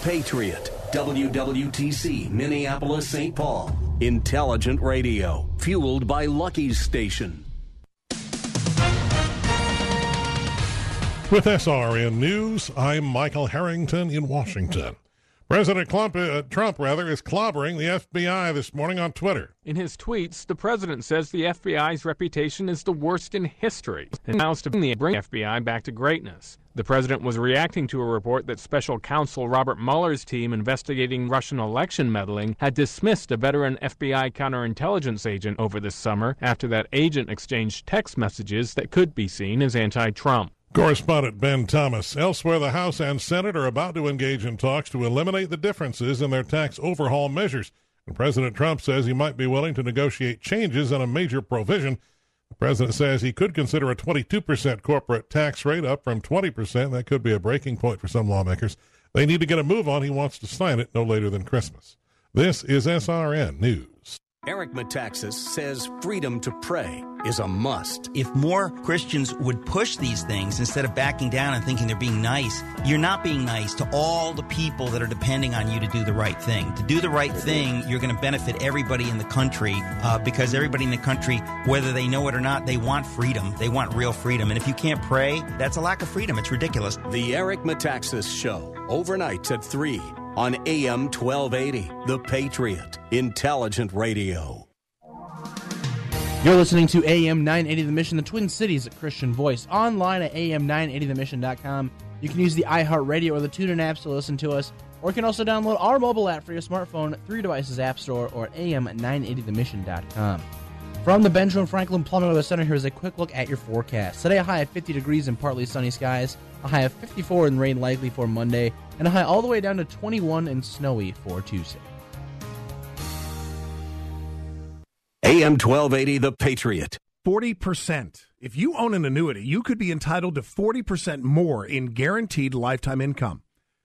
Patriot, WWTC, Minneapolis, St. Paul. Intelligent radio, fueled by Lucky's Station. With SRN News, I'm Michael Harrington in Washington. President Trump, uh, Trump rather, is clobbering the FBI this morning on Twitter. In his tweets, the president says the FBI's reputation is the worst in history and vows to bring the FBI back to greatness. The president was reacting to a report that special counsel Robert Mueller's team investigating Russian election meddling had dismissed a veteran FBI counterintelligence agent over this summer after that agent exchanged text messages that could be seen as anti Trump. Correspondent Ben Thomas. Elsewhere, the House and Senate are about to engage in talks to eliminate the differences in their tax overhaul measures. And President Trump says he might be willing to negotiate changes on a major provision. The president says he could consider a 22% corporate tax rate up from 20%. That could be a breaking point for some lawmakers. They need to get a move on. He wants to sign it no later than Christmas. This is SRN News. Eric Metaxas says freedom to pray is a must. If more Christians would push these things instead of backing down and thinking they're being nice, you're not being nice to all the people that are depending on you to do the right thing. To do the right thing, you're going to benefit everybody in the country uh, because everybody in the country, whether they know it or not, they want freedom. They want real freedom. And if you can't pray, that's a lack of freedom. It's ridiculous. The Eric Metaxas Show, overnights at 3 on AM 1280. The Patriot, intelligent radio. You're listening to AM 980 The Mission, the Twin Cities at Christian Voice, online at am980themission.com. You can use the iHeartRadio or the TuneIn apps to listen to us, or you can also download our mobile app for your smartphone through devices App Store or at am980themission.com. From the Benjamin Franklin Plumbing Weather Center, here's a quick look at your forecast. Today, a high of 50 degrees and partly sunny skies, a high of 54 and rain likely for Monday, and a high all the way down to 21 and snowy for Tuesday. AM 1280, The Patriot. 40%. If you own an annuity, you could be entitled to 40% more in guaranteed lifetime income.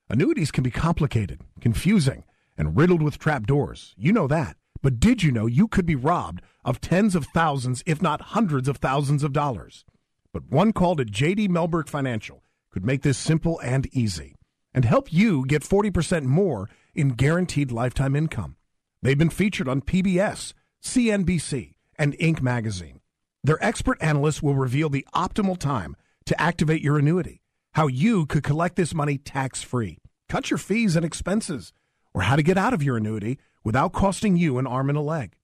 Annuities can be complicated, confusing, and riddled with trapdoors. You know that. But did you know you could be robbed of tens of thousands, if not hundreds of thousands of dollars? But one call to JD Mellberg Financial could make this simple and easy and help you get 40% more in guaranteed lifetime income. They've been featured on PBS, CNBC, and Inc. magazine. Their expert analysts will reveal the optimal time to activate your annuity, how you could collect this money tax free, cut your fees and expenses, or how to get out of your annuity without costing you an arm and a leg.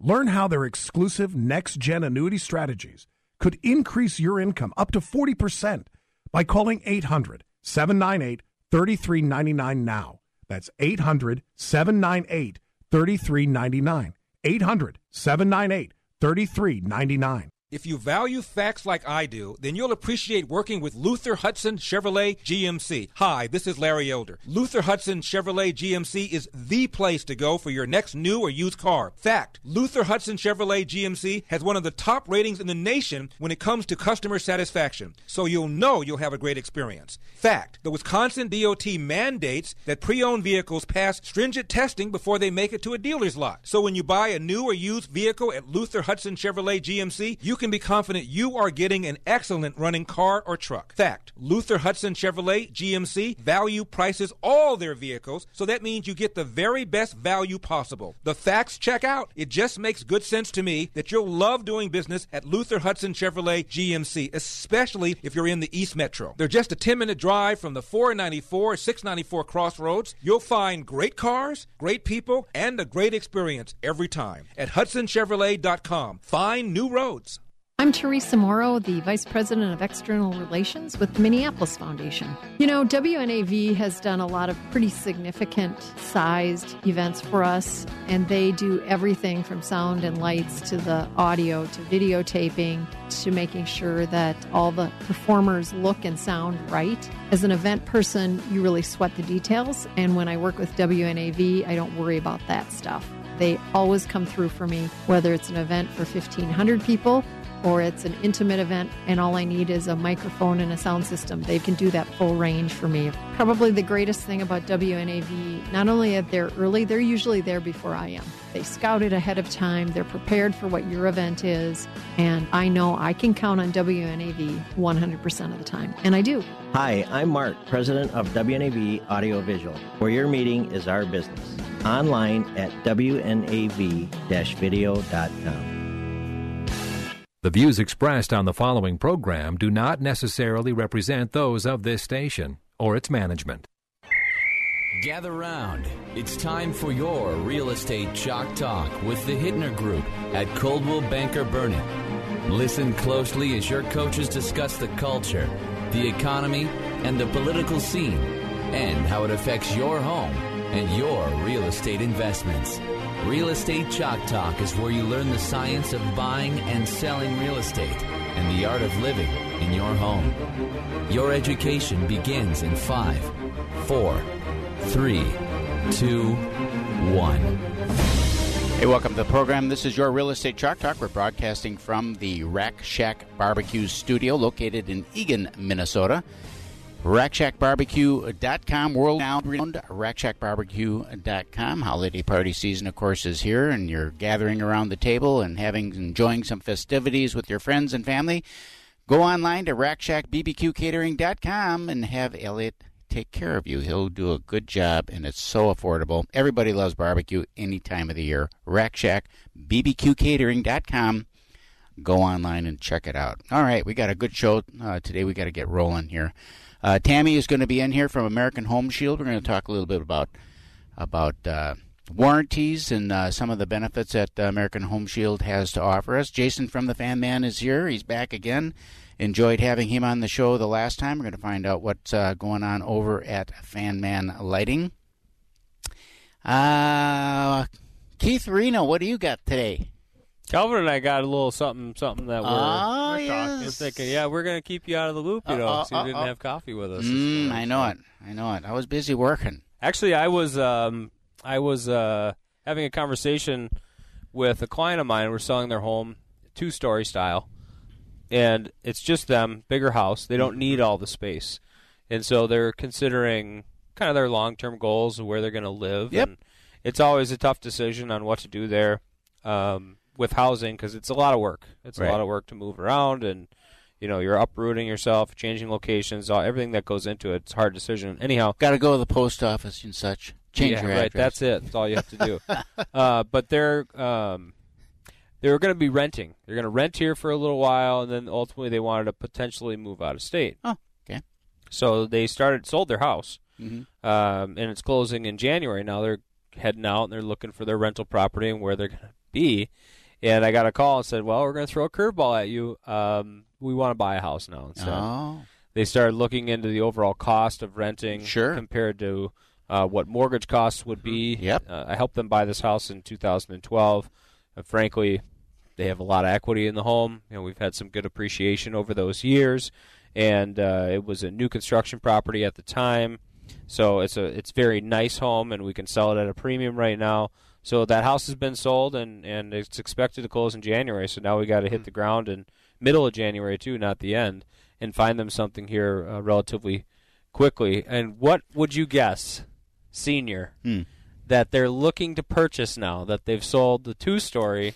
Learn how their exclusive next gen annuity strategies could increase your income up to 40% by calling 800 798 3399 now. That's 800 798 3399. 800 798 3399. If you value facts like I do, then you'll appreciate working with Luther Hudson Chevrolet GMC. Hi, this is Larry Elder. Luther Hudson Chevrolet GMC is the place to go for your next new or used car. Fact, Luther Hudson Chevrolet GMC has one of the top ratings in the nation when it comes to customer satisfaction, so you'll know you'll have a great experience. Fact, the Wisconsin DOT mandates that pre-owned vehicles pass stringent testing before they make it to a dealer's lot. So when you buy a new or used vehicle at Luther Hudson Chevrolet GMC, you can be confident you are getting an excellent running car or truck. Fact Luther Hudson Chevrolet GMC value prices all their vehicles, so that means you get the very best value possible. The facts check out. It just makes good sense to me that you'll love doing business at Luther Hudson Chevrolet GMC, especially if you're in the East Metro. They're just a 10 minute drive from the 494 694 crossroads. You'll find great cars, great people, and a great experience every time at HudsonChevrolet.com. Find new roads. I'm Teresa Morrow, the Vice President of External Relations with the Minneapolis Foundation. You know, WNAV has done a lot of pretty significant sized events for us, and they do everything from sound and lights to the audio to videotaping to making sure that all the performers look and sound right. As an event person, you really sweat the details, and when I work with WNAV, I don't worry about that stuff. They always come through for me, whether it's an event for 1,500 people or it's an intimate event and all I need is a microphone and a sound system. They can do that full range for me. Probably the greatest thing about WNAV, not only are they early, they're usually there before I am. They scout it ahead of time, they're prepared for what your event is, and I know I can count on WNAV 100% of the time, and I do. Hi, I'm Mark, president of WNAV Audiovisual, where your meeting is our business. Online at WNAV video.com. The views expressed on the following program do not necessarily represent those of this station or its management. Gather round. It's time for your real estate chalk talk with the Hittner Group at Coldwell Banker Burnett. Listen closely as your coaches discuss the culture, the economy, and the political scene, and how it affects your home and your real estate investments. Real Estate Chalk Talk is where you learn the science of buying and selling real estate and the art of living in your home. Your education begins in five, four, three, two, one. Hey, welcome to the program. This is your Real Estate Chalk Talk. We're broadcasting from the Rack Shack Barbecue Studio located in Eagan, Minnesota. RackShackBarbecue.com, world round, RackShackBarbecue.com. Holiday party season, of course, is here, and you're gathering around the table and having enjoying some festivities with your friends and family. Go online to RackShackBBQCatering.com and have Elliot take care of you. He'll do a good job, and it's so affordable. Everybody loves barbecue any time of the year. RackShackBBQCatering.com. Go online and check it out. All right, we got a good show uh, today. We got to get rolling here. Uh, Tammy is going to be in here from American Home Shield. We're going to talk a little bit about about uh, warranties and uh, some of the benefits that American Home Shield has to offer us. Jason from the Fan Man is here. He's back again. Enjoyed having him on the show the last time. We're going to find out what's uh, going on over at Fan Man Lighting. Uh, Keith Reno, what do you got today? Calvin and I got a little something, something that we're, oh, we're yes. talking, thinking, yeah, we're gonna keep you out of the loop, you know, Uh, uh, so you didn't uh, have coffee with us. Mm, I know it. I know it. I was busy working. Actually, I was, um, I was uh, having a conversation with a client of mine. We're selling their home, two story style, and it's just them, bigger house. They don't need all the space, and so they're considering kind of their long term goals and where they're going to live. Yep. And it's always a tough decision on what to do there. Um, with housing because it's a lot of work. It's Right. a lot of work to move around, and you know you're uprooting yourself, changing locations, all, everything that goes into it. It's a hard decision. Anyhow, Got to go to the post office and such. Change yeah, your right. address. That's it. That's all you have to do. uh, but they're um, they're going to be renting. They're going to rent here for a little while, and then ultimately they wanted to potentially move out of state. Oh, okay. So they started sold their house, Mhm. um, and it's closing in January. Now they're heading out and they're looking for their rental property and where they're going to be. And I got a call and said, "Well, we're going to throw a curveball at you. Um, we want to buy a house now instead." Oh. They started looking into the overall cost of renting Sure. compared to uh, what mortgage costs would be. Yep. Uh, I helped them buy this house in 2012. Uh, frankly, they have a lot of equity in the home. You know, we've had some good appreciation over those years, and uh, it was a new construction property at the time. So it's a it's very nice home, and we can sell it at a premium right now. So that house has been sold, and, and it's expected to close in January. So now we got to hit the ground in middle of January too, not the end, and find them something here uh, relatively quickly. And what would you guess, senior, Hmm. that they're looking to purchase now that they've sold the two-story,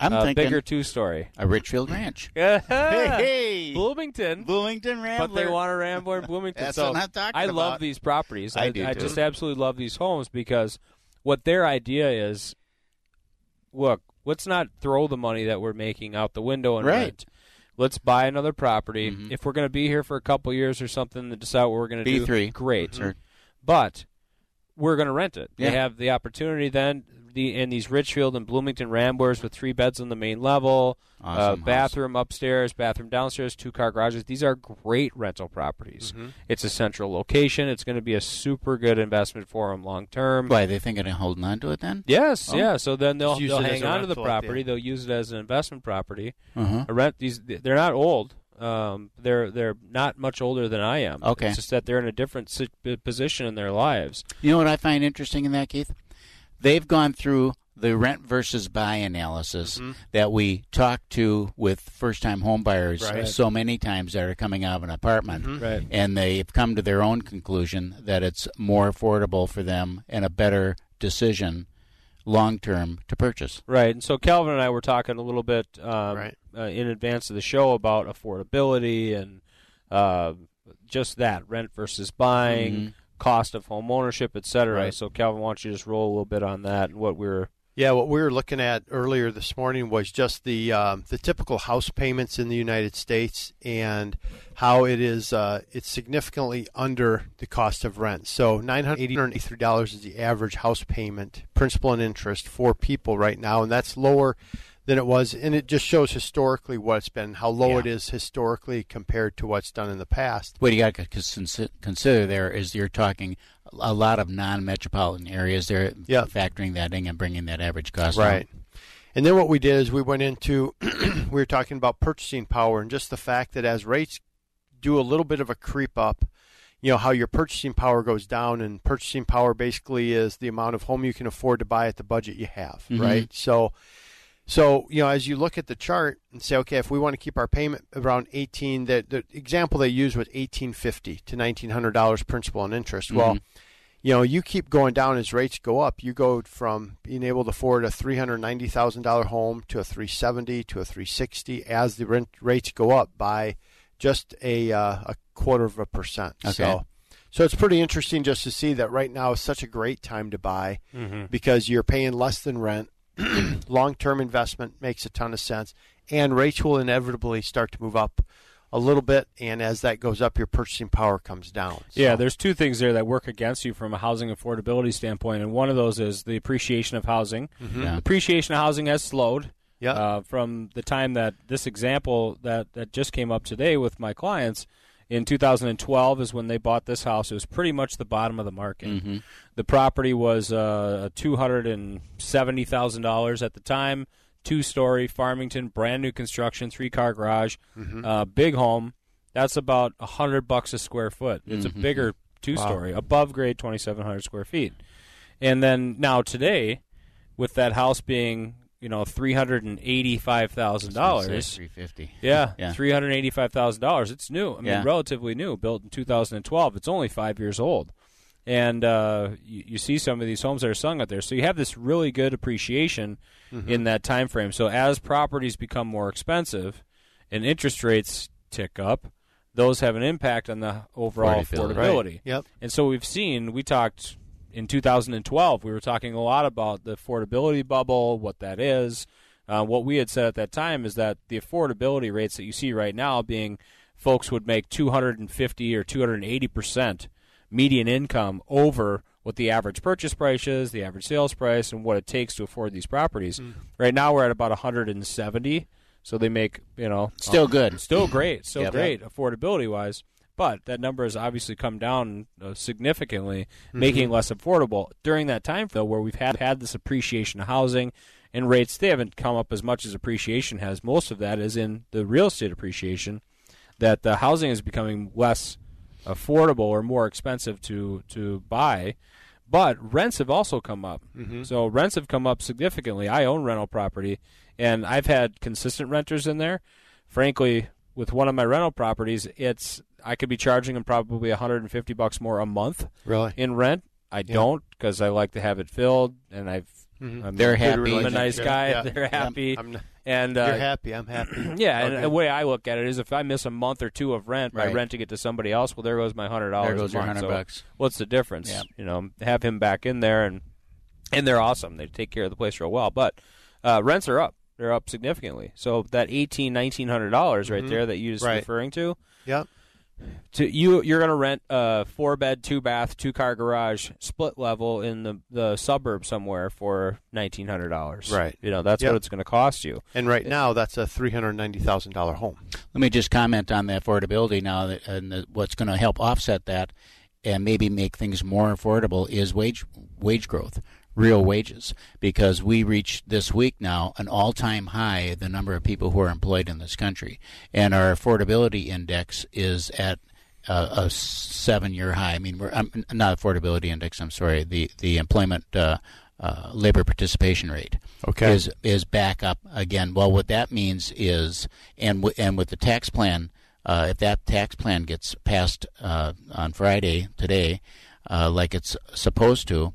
I'm uh, thinking bigger two-story? a Richfield Ranch. hey, hey. Bloomington. Bloomington Rambler. But they want a Rambler in Bloomington. That's so what I'm talking I love these properties. I do, I too. just absolutely love these homes because what their idea is. Look, let's not throw the money that we're making out the window and Right. rent. Let's buy another property. Mhm. If we're going to be here for a couple years or something to decide what we're going to do, B3. great. Sure. But we're going to rent it. Yeah. They have the opportunity then. The and these Richfield and Bloomington Ramblers with three beds on the main level, uh, Awesome house. bathroom upstairs, bathroom downstairs, two car garages. These are great rental properties. Mm-hmm. It's a central location. It's going to be a super good investment for them long term. Why, they thinking of holding on to it then? Yes, Oh. yeah. So then they'll Just use they'll it as hang on to the rental at the property. end. They'll use it as an investment property. Uh-huh. A rent these they're not old. Um, they're they're not much older than I am. Okay. it's just that they're in a different si- position in their lives. You know what I find interesting in that, Keith? They've gone through the rent versus buy analysis Mm-hmm. that we talk to with first time homebuyers Right. so many times that are coming out of an apartment. Mm-hmm. Right. And they've come to their own conclusion that it's more affordable for them and a better decision long term to purchase. Right, and so Calvin and I were talking a little bit um, Right. uh, in advance of the show about affordability and uh, just that rent versus buying, Mhm. Cost of home ownership, et cetera. Right. So Calvin, why don't you just roll a little bit on that and what we're Yeah, what we were looking at earlier this morning was just the um, the typical house payments in the United States and how it is uh, it's significantly under the cost of rent. So nine hundred eighty three dollars is the average house payment, principal and interest for people right now, and that's lower than it was, and it just shows historically what it's been, how low Yeah. it is historically compared to what's done in the past. What you got to consider there is you're talking a lot of non-metropolitan areas. They're Yeah. factoring that in and bringing that average cost Right. down. And then what we did is we went into we were talking about purchasing power and just the fact that as rates do a little bit of a creep up, you know how your purchasing power goes down and purchasing power basically is the amount of home you can afford to buy at the budget you have, Mhm. right? So so, you know, as you look at the chart and say, okay, if we want to keep our payment around 18, that the example they used was 1850 to $1,900 principal and interest. Well, Mhm. you know, you keep going down as rates go up. You go from being able to afford a three hundred ninety thousand dollar home to a three seventy to a three sixty as the rent rates go up by just a uh, a quarter of a percent. Okay. So, so it's pretty interesting just to see that right now is such a great time to buy Mhm. because you're paying less than rent. Long term investment makes a ton of sense, and rates will inevitably start to move up a little bit. And as that goes up, your purchasing power comes down. Yeah, there's two things there that work against you from a housing affordability standpoint, and one of those is the appreciation of housing. Mhm. Yeah. Appreciation of housing has slowed. Yeah. Uh, from the time that this example that that just came up today with my clients in 2012 is when they bought this house. It was pretty much the bottom of the market. Mhm. The property was uh, two hundred and seventy thousand dollars at the time. Two story Farmington, brand new construction, three car garage, Mhm. uh, big home. That's about a hundred bucks a square foot. It's Mhm. a bigger two story, above grade, twenty seven hundred square feet. And then now today, with that house being you know three hundred and eighty five thousand dollars, Three fifty. yeah, Yeah. three hundred eighty-five thousand dollars. It's new. I mean, Yeah. relatively new, built in 2012. It's only five years old, and uh, you, you see some of these homes that are selling out there. So you have this really good appreciation Mhm. in that time frame. So as properties become more expensive and interest rates tick up, those have an impact on the overall Affordability. affordability. Right. Yep. And so we've seen. We talked in 2012. We were talking a lot about the affordability bubble, what that is. Uh, what we had said at that time is that the affordability rates that you see right now, being folks would make 250 or 280 percent median income over what the average purchase price is, the average sales price, and what it takes to afford these properties. Right now, we're at about 170. So they make you know Still good. still great, still Yep. great affordability wise. But that number has obviously come down uh, significantly, making it less affordable during that time though, where we've had had this appreciation of housing and rates. They haven't come up as much as appreciation has. Most of that is in the real estate appreciation. That the housing is becoming less affordable or more expensive to to buy. But rents have also come up. Mhm. So rents have come up significantly. I own rental property, and I've had consistent renters in there. Frankly, with one of my rental properties, it's I could be charging them probably 150 bucks more a month Really? in rent. I Yeah. don't because I like to have it filled, and I've Mhm. I'm, They're happy. I'm a nice guy. Yeah. They're happy, I'm, and uh, you're happy. I'm happy. yeah, and the way I look at it is, if I miss a month or two of rent by renting it to somebody else, well, there goes my hundred dollars. There goes a your 100 So bucks. What's the difference? Yeah. You know, have him back in there, and and they're awesome. They take care of the place real well. But uh, rents are up. They're up significantly. So that eighteen, nineteen hundred dollars right Mhm. there that you just Right. referring to, Yep. To you you're going to rent a four bed two bath two car garage split level in the the suburb somewhere for nineteen hundred dollars Right. you know that's Yep. what it's going to cost you And right now, that's a three hundred ninety thousand dollar home. Let me just comment on the affordability now, that, and the, what's going to help offset that, and maybe make things more affordable is wage wage growth, real wages, because we reached this week now an all time high the number of people who are employed in this country, and our affordability index is at uh, a seven year high. I mean, we're um, not affordability index. I'm sorry, the the employment. Uh, uh, labor participation rate Okay. is is back up again. Well, what that means is, and w- and with the tax plan, uh, if that tax plan gets passed uh, on Friday today, uh, like it's supposed to,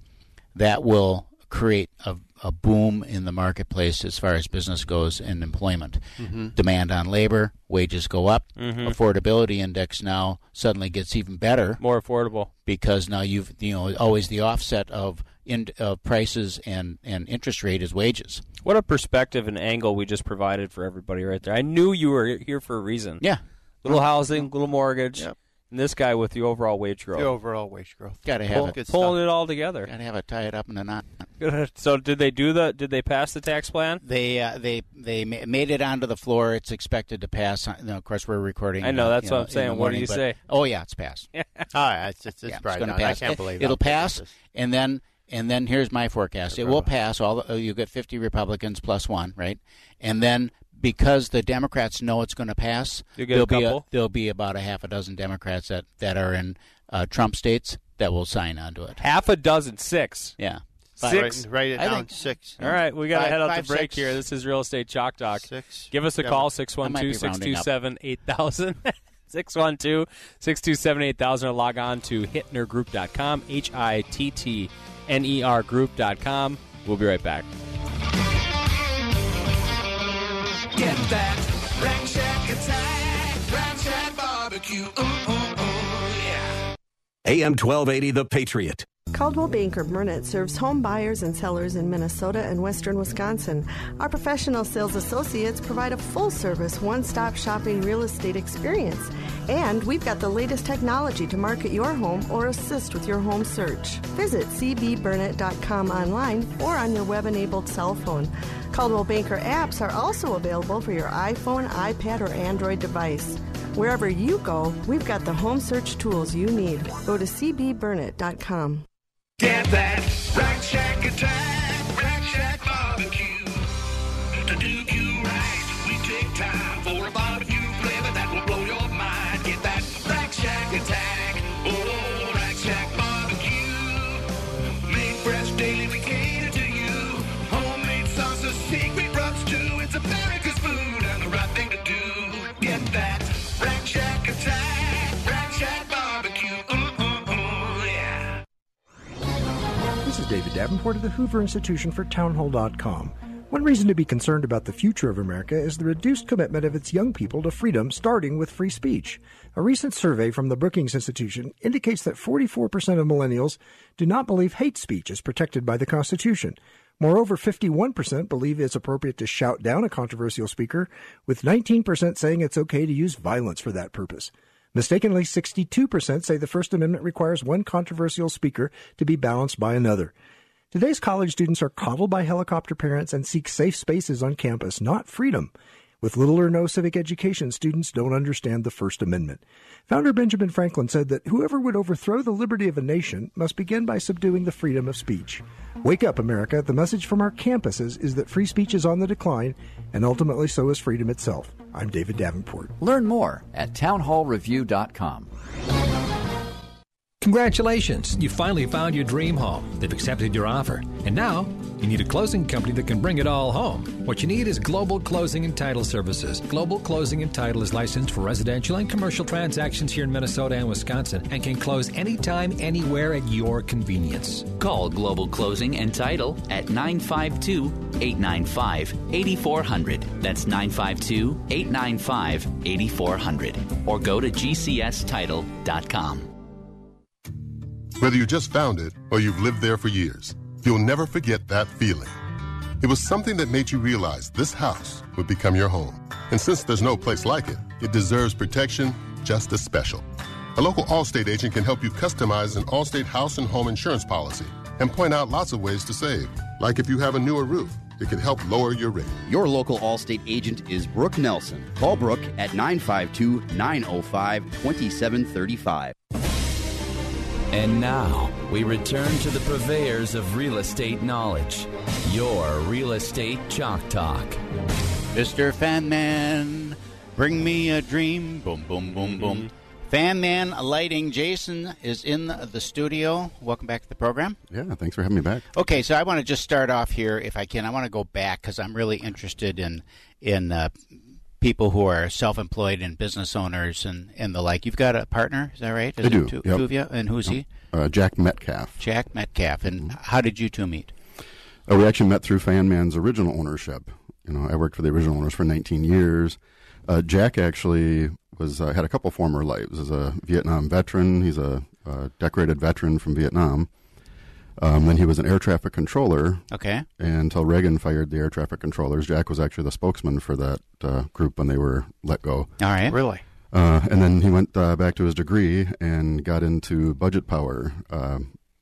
that will create a, a boom in the marketplace as far as business goes and employment. Mhm. Demand on labor, wages go up. Mhm. Affordability index now suddenly gets even better more affordable because now you've you know always the offset of in of prices and and interest rate is wages. what a perspective and angle we just provided for everybody right there i knew you were here for a reason Yeah. little housing little mortgage and this guy with the overall wage growth The overall wage growth. Got to have Pull- it. pulling it all together Got to have it tie it up in a knot. so did they do the did they pass the tax plan They uh, they they made it onto the floor. It's expected to pass. You know, of course, we're recording. I know, uh, that's you what know, I'm saying. the What do you but- say? Oh yeah, it's passed. All right, it's it's, it's, Yeah, probably gonna done. I pass. can't It- believe it'll pass, and then and then here's my forecast. It will pass. All the, uh, you get 50 Republicans plus one, right? And then because the Democrats know it's going to pass, You get a there'll be couple? there'll be about a half a dozen Democrats that that are in uh, Trump states that will sign onto it. half a dozen six Yeah. Six. Write, write it I down. think- six. All right, we got to head out five, to break six. here. This is Real Estate Chalk Talk. Six. Give us a Yeah, call, but- 612 627 8000. 612 627 8000 or log on to hittnergroup.com, H I T T N E R group.com. We'll be right back. Get that Rack Shack attack, Rack Shack barbecue. Ooh, ooh, ooh, yeah. AM 1280, The Patriot. Coldwell Banker Burnett serves home buyers and sellers in Minnesota and western Wisconsin. Our professional sales associates provide a full service, one stop shopping real estate experience. And we've got the latest technology to market your home or assist with your home search. Visit cbburnett.com online or on your web enabled cell phone. Coldwell Banker apps are also available for your iPhone, iPad, or Android device. Wherever you go, we've got the home search tools you need. Go to cbburnett.com. Get that. Rack Institution for Townhall.com. One reason to be concerned about the future of America is the reduced commitment of its young people to freedom, starting with free speech. A recent survey from the Brookings Institution indicates that 44% of millennials do not believe hate speech is protected by the Constitution. Moreover, 51% believe it's appropriate to shout down a controversial speaker, with 19% saying it's okay to use violence for that purpose. Mistakenly, 62% say the First Amendment requires one controversial speaker to be balanced by another. Today's college students are coddled by helicopter parents and seek safe spaces on campus, not freedom. With little or no civic education, students don't understand the First Amendment. Founder Benjamin Franklin said that whoever would overthrow the liberty of a nation must begin by subduing the freedom of speech. Wake up, America. The message from our campuses is that free speech is on the decline, and ultimately so is freedom itself. I'm David Davenport. Learn more at townhallreview.com. Congratulations, you finally found your dream home. They've accepted your offer. And now, you need a closing company that can bring it all home. What you need is Global Closing and Title Services. Global Closing and Title is licensed for residential and commercial transactions here in Minnesota and Wisconsin and can close anytime, anywhere at your convenience. Call Global Closing and Title at 952 895 8400. That's 952 895 8400. Or go to gcstitle.com. Whether you just found it or you've lived there for years, you'll never forget that feeling. It was something that made you realize this house would become your home. And since there's no place like it, it deserves protection just as special. A local Allstate agent can help you customize an Allstate house and home insurance policy and point out lots of ways to save. Like if you have a newer roof, it can help lower your rate. Your local Allstate agent is Brooke Nelson. Call Brooke at 952 905 2735. And now we return to the purveyors of real estate knowledge. Your Real Estate Chalk Talk. Mr. Fan Man, bring me a dream. Boom, boom, boom, boom. Fan Man Lighting, Jason is in the studio. Welcome back to the program. Yeah, thanks for having me back. Okay, so I want to just start off here, if I can. I want to go back because I'm really interested in in uh, people who are self-employed and business owners and, and the like. You've got a partner, is that right? Is I do. Two, yep. two of you, and who's he? Uh, Jack Metcalf. Jack Metcalf. And how did you two meet? Uh, we actually met through Fan Man's original ownership. You know, I worked for the original owners for 19 years. Uh, Jack actually was uh, had a couple former lives as a Vietnam veteran. He's a, uh decorated veteran from Vietnam. Um, then he was an air traffic controller. Okay. Until Reagan fired the air traffic controllers, Jack was actually the spokesman for that uh, group when they were let go. All right. Really? Uh, and then he went uh, back to his degree and got into Budget Power. Uh,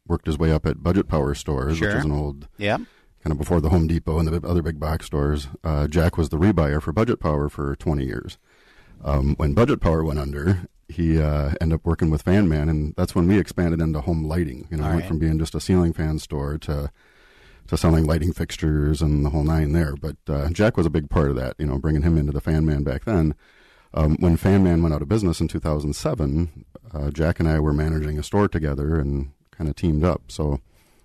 worked his way up at Budget Power stores, Sure. which is an old, Yep. kind of before the Home Depot and the other big box stores. Uh, Jack was the rebuyer for Budget Power for 20 years. Um, when Budget Power went under, he uh, ended up working with Fan Man, and that's when we expanded into home lighting. You know, All went right. from being just a ceiling fan store to to selling lighting fixtures and the whole nine there. But uh, Jack was a big part of that. You know, bringing him into the Fan Man back then. Um, when Fan Man went out of business in 2007, uh, Jack and I were managing a store together and kind of teamed up. So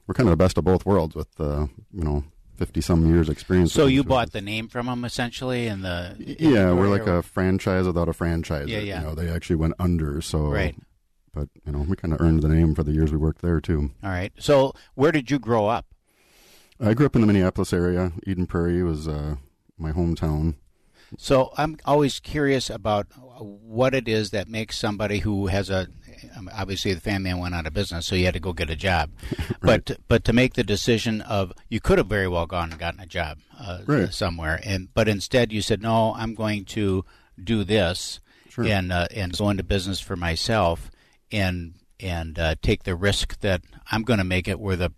we're kind of the best of both worlds with uh, you know 50 some years experience. So you the two of bought the name from them essentially, and the yeah, we're like a franchise without a franchise. Yeah, yeah. You know, they actually went under. So Right. But you know, we kind of earned the name for the years we worked there too. All right. So where did you grow up? I grew up in the Minneapolis area. Eden Prairie was uh, my hometown. So I'm always curious about what it is that makes somebody who has a obviously the fan man went out of business, so you had to go get a job. But but to make the decision of you could have very well gone and gotten a job uh, Right. somewhere, and but instead you said no, I'm going to do this Sure. and uh, and go into business for myself and and uh, take the risk that I'm going to make it where the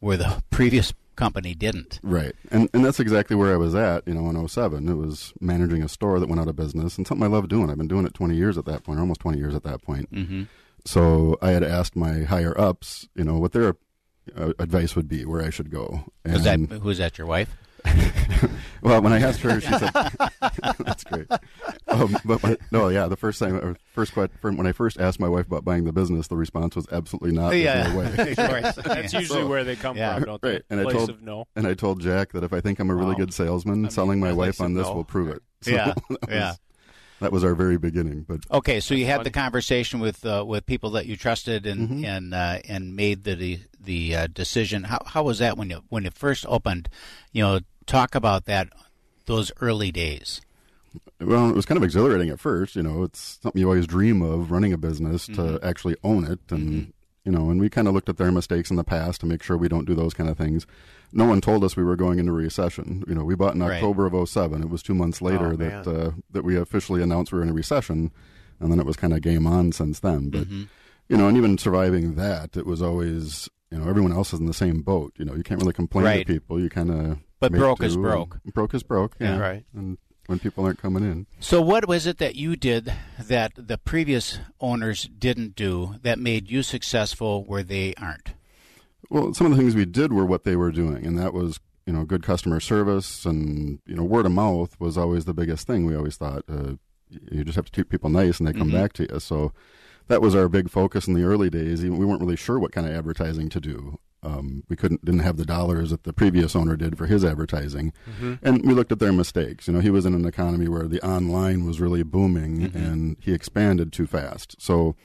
where the previous company didn't. Right. And and that's exactly where I was at, you know, in 07. It was managing a store that went out of business and something I love doing. I've been doing it 20 years at that point, or almost 20 years at that point. Mhm. So I had asked my higher ups, you know, what their uh, advice would be, where I should go. Was that who's that? Your wife? well, when I asked her, she said, "That's great." Um, but when, no, yeah, the first time, or first que- when I first asked my wife about buying the business, the response was absolutely not. Yeah. no way. Of course. That's usually where they come from, don't they? right. And I told of no. and I told Jack that if I think I'm a really Wow. good salesman, selling my wife on this no. will prove it. Yeah. Yeah. That was our very beginning, but Okay, so you had the conversation with uh, with people that you trusted and Mhm. and uh, and made the the, the uh, decision. How how was that when you when it first opened? You know, talk about that those early days. Well, it was kind of exhilarating at first. You know, it's something you always dream of running a business to Mhm. actually own it, and you know, and we kind of looked at their mistakes in the past to make sure we don't do those kind of things. No one told us we were going into recession. You know, we bought in Right. October of 07. It was two months later Oh, that uh, that we officially announced we were in a recession, and then it was kind of game on since then. But Mhm. you know, and even surviving that, it was always you know everyone else is in the same boat. You know, you can't really complain Right. to people. You kind of But broke is broke. Broke is broke. Yeah. Yeah, Right. And when people aren't coming in. So what was it that you did that the previous owners didn't do that made you successful where they aren't? Well, some of the things we did were what they were doing, and that was you know good customer service and you know word of mouth was always the biggest thing. We always thought uh, you just have to treat people nice, and they come Mhm. back to you. So that was our big focus in the early days. Even we weren't really sure what kind of advertising to do. Um, we couldn't didn't have the dollars that the previous owner did for his advertising, Mhm. and we looked at their mistakes. You know, he was in an economy where the online was really booming, Mhm. and he expanded too fast. So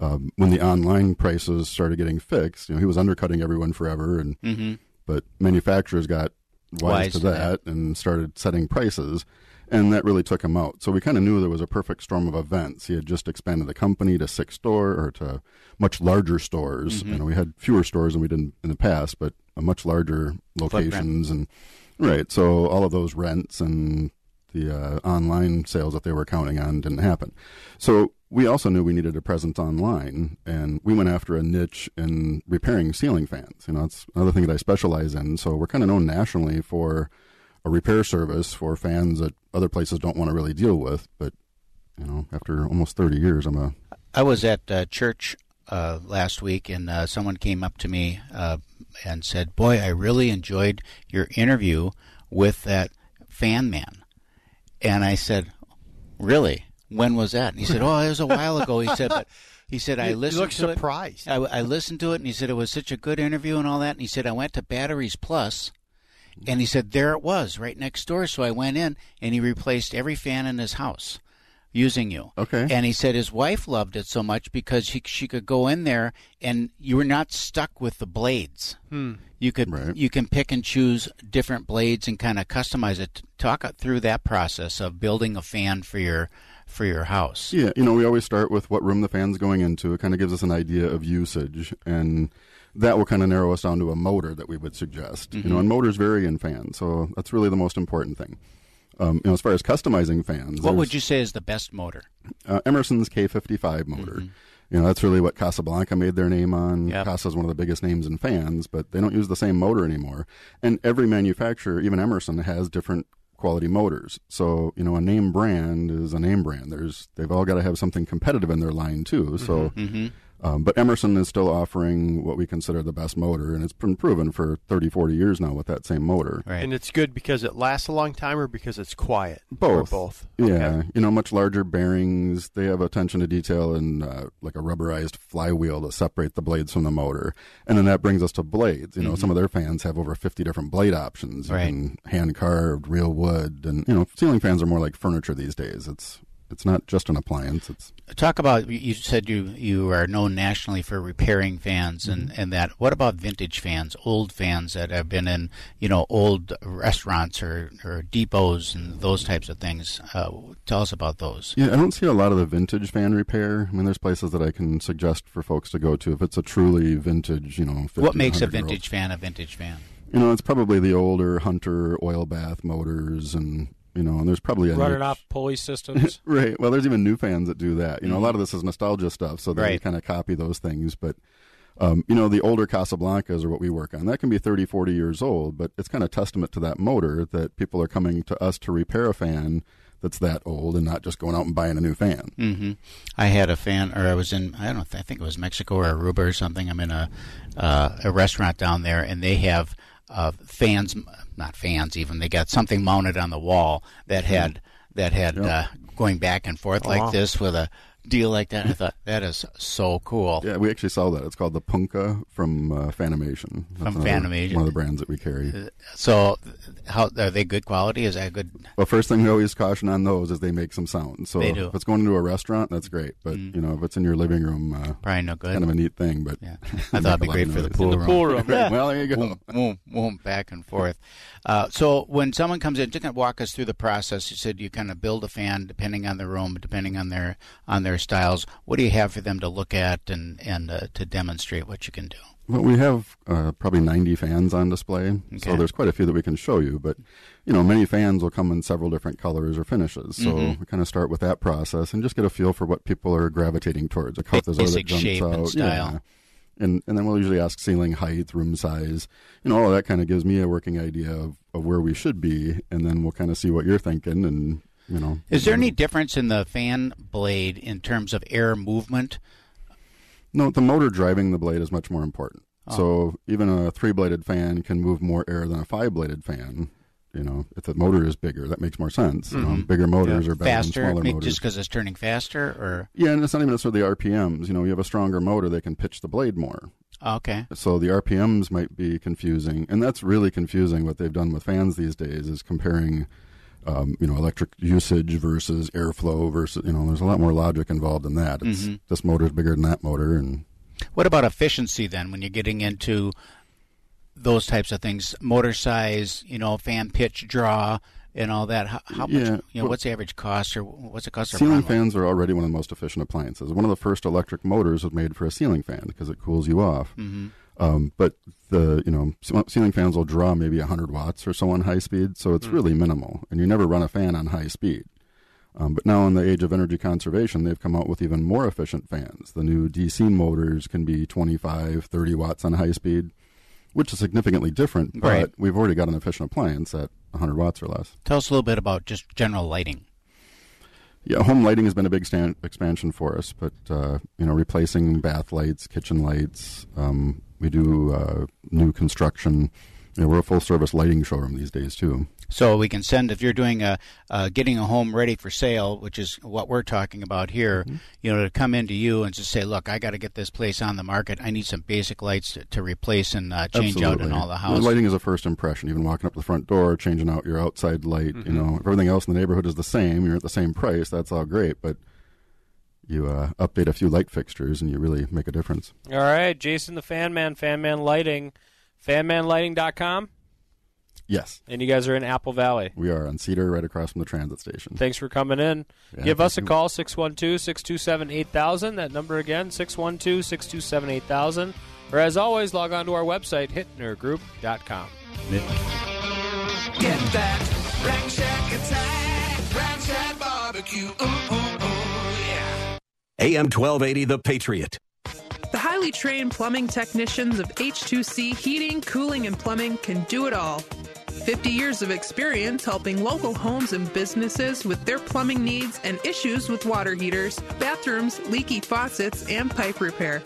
um, when the online prices started getting fixed, you know, he was undercutting everyone forever, and Mhm. but manufacturers got wise, Wise to to that and started setting prices, and that really took him out. So we kind of knew there was a perfect storm of events. He had just expanded the company to six store or to much larger stores. Mhm. You know, we had fewer stores than we did in the past, but a much larger locations and right. So all of those rents and the uh, online sales that they were counting on didn't happen. So we also knew we needed a presence online, and we went after a niche in repairing ceiling fans. You know, it's another thing that I specialize in. So we're kind of known nationally for a repair service for fans that other places don't want to really deal with. But you know, after almost thirty years, I'm a I was at uh, church uh, last week, and uh, someone came up to me uh, and said, "Boy, I really enjoyed your interview with that fan man." And I said, "Really? When was that?" And he said, "Oh, it was a while ago." He said, "But." He said, "I You- you listened look to surprised. it. I, I listened to it, and he said it was such a good interview and all that. And he said I went to Batteries Plus, and he said there it was, right next door. So I went in, and he replaced every fan in his house using you. Okay. And he said his wife loved it so much because she she could go in there and you were not stuck with the blades. Hmm. You could you can pick and choose different blades and kind of customize it. Talk through that process of building a fan for your for your house. Yeah, you know, we always start with what room the fan's going into. It kind of gives us an idea of usage, and that will kind of narrow us down to a motor that we would suggest. You know, Mhm. and motors vary in fans, so that's really the most important thing. Um, you know, as far as customizing fans, What would you say is the best motor? uh, Emerson's K55 motor. Mm-hmm. You know, that's really what Casablanca made their name on. Casa's one of the biggest names in fans, but they don't use the same motor anymore. And every manufacturer, even Emerson, has different quality motors. So, you know, a name brand is a name brand. There's they've all got to have something competitive in their line too. So Mhm. Um, but Emerson is still offering what we consider the best motor, and it's been proven for 30, 40 years now with that same motor. And it's good because it lasts a long time or because it's quiet? Both. Or both. Yeah. Okay. You know, much larger bearings. They have attention to detail and uh, like a rubberized flywheel to separate the blades from the motor. And then that brings us to blades. You know, Mhm. some of their fans have over 50 different blade options. You Right. hand carved, real wood. And, you know, ceiling fans are more like furniture these days. It's it's not just an appliance. It's Talk about you said you you are known nationally for repairing fans and, Mm-hmm. and that. What about vintage fans, old fans that have been in you know old restaurants or, or depots and those types of things? Uh, tell us about those. Yeah, I don't see a lot of the vintage fan repair. I mean, there's places that I can suggest for folks to go to if it's a truly vintage, you know. 50, What makes a 100 year old. vintage fan a vintage fan? You know, it's probably the older Hunter oil bath motors, and you know, and there's probably a Running niche- off pulley systems. right. Well, there's even new fans that do that. You know, a lot of this is nostalgia stuff, so they Right. kind of copy those things. But um, you know, the older Casablancas are what we work on. That can be 30, 40 years old, but it's kind of testament to that motor that people are coming to us to repair a fan that's that old and not just going out and buying a new fan. hmm I had a fan, or I was in, I don't know, I think it was Mexico or Aruba or something. I'm in a uh, a restaurant down there, and they have uh, fans, not fans even. They got something mounted on the wall that had that had uh, going back and forth Oh, like wow. this with a deal like that. I thought that is so cool. Yeah, we actually sell that. It's called the Punkah from uh, Fanimation. That's From another- Fanimation. One of the brands that we carry. So, how are they good quality? Is that good? Well, first thing we always caution on those is they make some sound. So They do. Mm. if it's going into a restaurant, that's great. But you know, if it's in your living room, uh, Probably no good. Kind of a neat thing, but yeah, I thought it'd be great for the pool room. It's cool room. Well, there you go. Boom, boom, boom, back and forth. Uh, so when someone comes in, just kind of walk us through the process. You said you kind of build a fan depending on the room, depending on their on their styles. What do you have for them to look at and and uh, to demonstrate what you can do? Well, we have uh, probably 90 fans on display, so there's quite a few that we can show you. But you know, many fans will come in several different colors or finishes. So Mhm. we kind of start with that process and just get a feel for what people are gravitating towards. A color that Basic jumps shape and out, style. yeah. And and then we'll usually ask ceiling height, room size, you know, all of that kind of gives me a working idea of, of where we should be, and then we'll kind of see what you're thinking, and you know. Is there any difference in the fan blade in terms of air movement? No, the motor driving the blade is much more important. Oh. So even a three-bladed fan can move more air than a five-bladed fan. You know, if the motor is bigger, that makes more sense. You know, Mhm. bigger motors Yeah. are better faster, than smaller motors. just because it's turning faster, or Yeah, and it's not even necessarily the RPMs. You know, you have a stronger motor, they can pitch the blade more. okay. So the RPMs might be confusing, and that's really confusing. What they've done with fans these days is comparing, um, you know, electric usage versus airflow versus. You know, there's a lot more logic involved in that. It's Mhm. this motor's bigger than that motor, and What about efficiency then when you're getting into those types of things? Motor size, you know, fan pitch draw and all that. How, how Yeah, much, you know, well- what's the average cost or what's the cost? Ceiling fans are already one of the most efficient appliances. One of the first electric motors was made for a ceiling fan because it cools you off. Mhm. Um, but the you know ceiling fans will draw maybe 100 watts or so on high speed, so it's Mm. really minimal, and you never run a fan on high speed. Um, but now, in the age of energy conservation, they've come out with even more efficient fans. The new DC motors can be 25, 30 watts on high speed, which is significantly different. But Right. we've already got an efficient appliance at 100 watts or less. Tell us a little bit about just general lighting. Yeah, home lighting has been a big stan- expansion for us, but uh, you know, replacing bath lights, kitchen lights. Um, we do uh, new construction. You know, we're a full service lighting showroom these days too. So we can send if you're doing a uh, getting a home ready for sale, which is what we're talking about here. Mm-hmm. You know, to come into you and just say, "Look, I got to get this place on the market. I need some basic lights to, to replace and uh, change out in all the house." Lighting is a first impression. Even walking up to the front door, changing out your outside light. Mhm. You know, if everything else in the neighborhood is the same, you're at the same price. That's all great, but you uh, update a few light fixtures and you really make a difference. All right, Jason the Fan Man, Fan Man Lighting, fanmanlighting.com. Yes, And you guys are in Apple Valley. we are on Cedar, right across from the transit station. Thanks for coming in. Yeah, Give us a call, 612 627 8000. That number again, 612 627 8000. Or as always, log on to our website, hittnergroup.com. Get that Rack Shack attack, Rack Shack barbecue. Ooh, ooh, ooh, yeah. AM 1280, The Patriot. The highly trained plumbing technicians of H2C Heating, Cooling, and Plumbing can do it all. 50 years of experience helping local homes and businesses with their plumbing needs and issues with water heaters, bathrooms, leaky faucets, and pipe repair.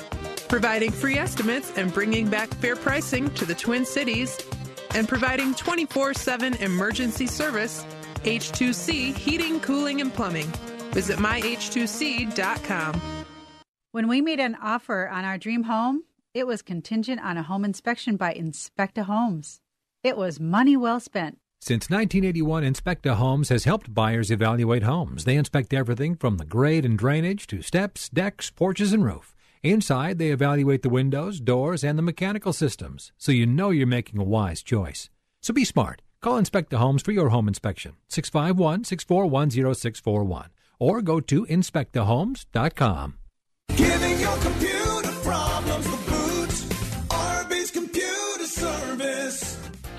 Providing free estimates and bringing back fair pricing to the Twin Cities. And providing 24 7 emergency service. H2C Heating, Cooling, and Plumbing. Visit myh2c.com. When we made an offer on our dream home, it was contingent on a home inspection by Inspecta Homes. It was money well spent. Since 1981, Inspecta Homes has helped buyers evaluate homes. They inspect everything from the grade and drainage to steps, decks, porches, and roof. Inside, they evaluate the windows, doors, and the mechanical systems, so you know you're making a wise choice. So be smart. Call Inspecta Homes for your home inspection. 651 641 0641 or go to inspectahomes.com. Giving your computer problems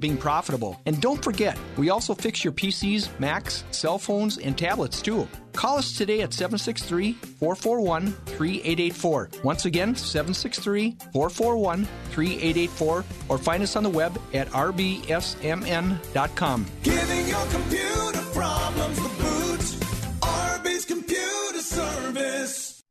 being profitable. And don't forget, we also fix your PCs, Macs, cell phones, and tablets too. Call us today at 763 441 3884. Once again, 763 441 3884, or find us on the web at rbsmn.com. Giving your computer problems the boot. RB's Computer Service.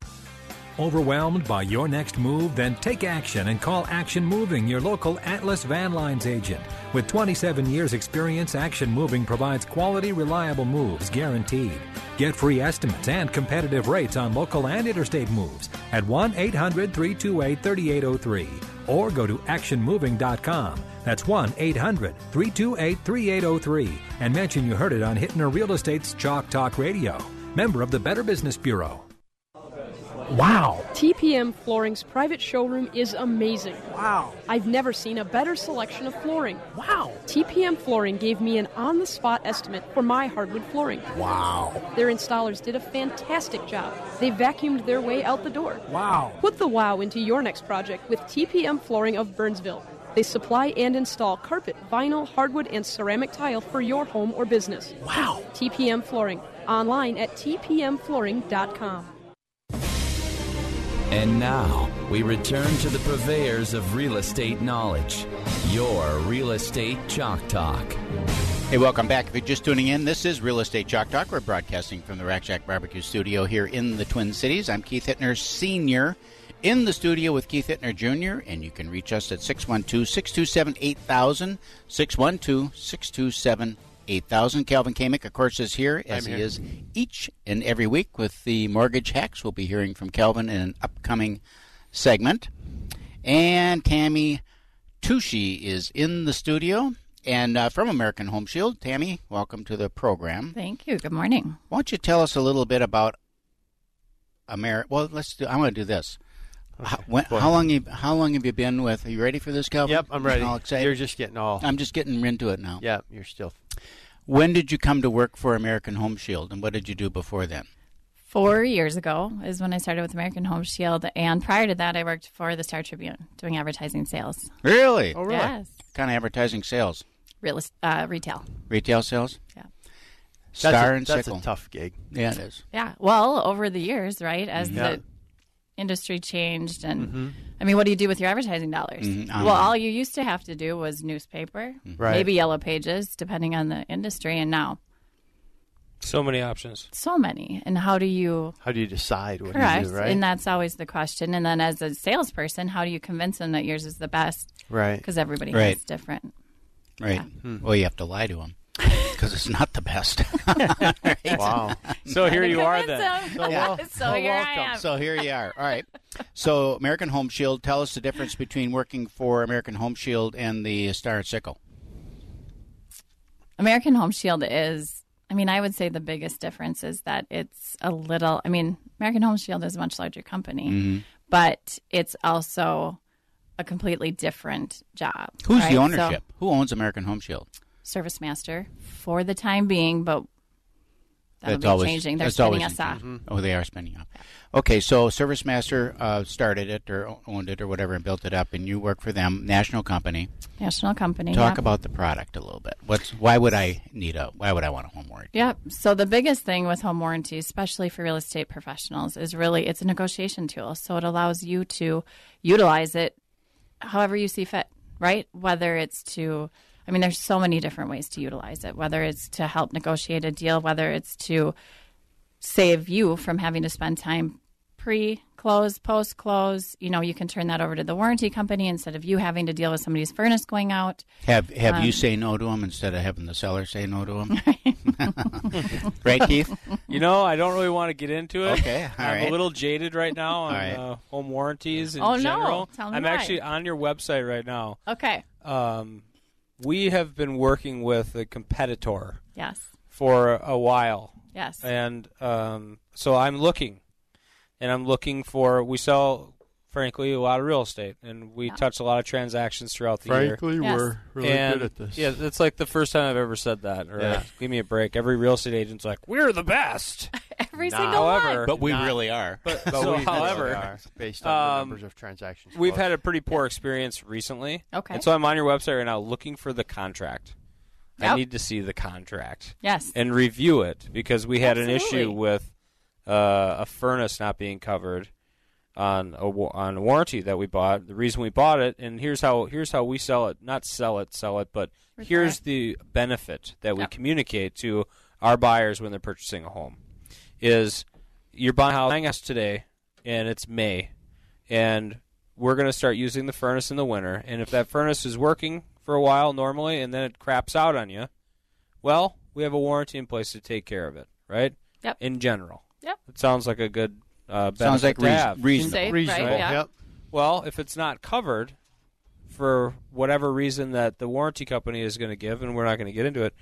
Overwhelmed by your next move? Then take action and call Action Moving, your local Atlas Van Lines agent. With 27 years' experience, Action Moving provides quality, reliable moves guaranteed. Get free estimates and competitive rates on local and interstate moves at 1 800 328 3803 or go to actionmoving.com. That's 1 800 328 3803 and mention you heard it on Hittner Real Estate's Chalk Talk Radio. Member of the Better Business Bureau. Wow. TPM Flooring's private showroom is amazing. Wow. I've never seen a better selection of flooring. Wow. TPM Flooring gave me an on the spot estimate for my hardwood flooring. Wow. Their installers did a fantastic job. They vacuumed their way out the door. Wow. Put the wow into your next project with TPM Flooring of Burnsville. They supply and install carpet, vinyl, hardwood, and ceramic tile for your home or business. Wow. TPM Flooring. Online at tpmflooring.com. And now we return to the purveyors of real estate knowledge. Your Real Estate Chalk Talk. Hey, welcome back. If you're just tuning in, this is Real Estate Chalk Talk. We're broadcasting from the Rack Shack Barbecue Studio here in the Twin Cities. I'm Keith Hittner, Sr., in the studio with Keith Hittner, Jr., and you can reach us at 612 627 8000. 612 627 8000. Kelvin Kaming, of course, is here, as I'm he is each and every week with the Mortgage Hacks. We'll be hearing from Kelvin in an upcoming segment. And Tammy Tucci is in the studio. And uh, from American Home Shield, Tammy, welcome to the program. Thank you. Good morning. Why don't you tell us a little bit about America? Well, let's do. I'm going to do this. How, when, how long you How long have you been with? Are you ready for this, Kelvin? Yep, I'm ready. All excited? You're just getting all. I'm just getting into it now. Yeah, you're still. When did you come to work for American Home Shield, and what did you do before then? Four years ago is when I started with American Home Shield, and prior to that, I worked for the Star Tribune doing advertising sales. Really? Oh, really? Yes. What kind of advertising sales? Real est- uh, retail. Retail sales? Yeah. Star That's a- and that's a tough gig. Yeah, it is. Yeah. Well, over the years, right, as Mhm. the industry changed, and Mhm. I mean, what do you do with your advertising dollars? Mhm, Well, all you used to have to do was newspaper, Right. maybe yellow pages, depending on the industry, and now So many options. so many. And how do you How do you decide what correct? to do, right? And that's always the question. And then as a salesperson, how do you convince them that yours is the best? Right. Because everybody Right. has different. Right. Hmm. Well, you have to lie to them because it's not the best. Right? Wow. So here you are then. them. So well- so here I am. So here you are. All right. So American Home Shield, tell us the difference between working for American Home Shield and the Star and Sickle. American Home Shield is, I mean, I would say the biggest difference is that it's a little, I mean, American Home Shield is a much larger company, Mhm. but it's also a completely different job. Who's right? the So, ownership? Who owns American Home Shield? Service Master for the time being, but that'll That's be always changing. They're spinning us off. changing. Oh, they are spinning off. Okay, so Service Master uh, started it or owned it or whatever and built it up, and you work for them, national company. National company. Talk about the product a little bit. What's why would I need a why would I want a home warranty? Yep. So the biggest thing with home warranties, especially for real estate professionals, is really it's a negotiation tool. So it allows you to utilize it however you see fit, right? Whether it's to I mean there's so many different ways to utilize it, whether it's to help negotiate a deal, whether it's to save you from having to spend time pre close, post close. You know, you can turn that over to the warranty company instead of you having to deal with somebody's furnace going out. Have have Um, you say no to them instead of having the seller say no to them? right, Keith? You know, I don't really want to get into it. Okay, all I'm right. a little jaded right now on All right. uh, home warranties in Oh, no. general. Tell me I'm why. actually on your website right now. Okay. Um, we have been working with a competitor Yes. for a while. Yes. And um, so I'm looking, and I'm looking for. We sell, frankly, a lot of real estate, and we touch a lot of transactions throughout the year. Frankly, we're really And, good at this. Yeah, it's like the first time I've ever said that. Or Yeah. give me a break. Every real estate agent's like, "We're the best." Every Nah. single however, one. But we Not- really are. But, But so, we really however, are, based on the um, numbers of transactions we've closed. had a pretty poor experience recently. Okay. And so I'm on your website right now looking for the contract. I need to see the contract. Yes. And review it because we had an issue with uh, a furnace not being covered on a on a warranty that we bought. The reason we bought it, and here's how here's how we sell it. Not sell it, sell it, but here's the benefit that we communicate to our buyers when they're purchasing a home is you're buying a house- buying us today, and it's May, and we're going to start using the furnace in the winter. And if that furnace is working for a while normally, and then it craps out on you, well, we have a warranty in place to take care of it, right? Yep. In general. Yep. It sounds like a good uh, Sounds like to reason- have. reasonable. Safe, right? Yeah. yep. Well, if it's not covered for whatever reason that the warranty company is going to give, and we're not going to get into it,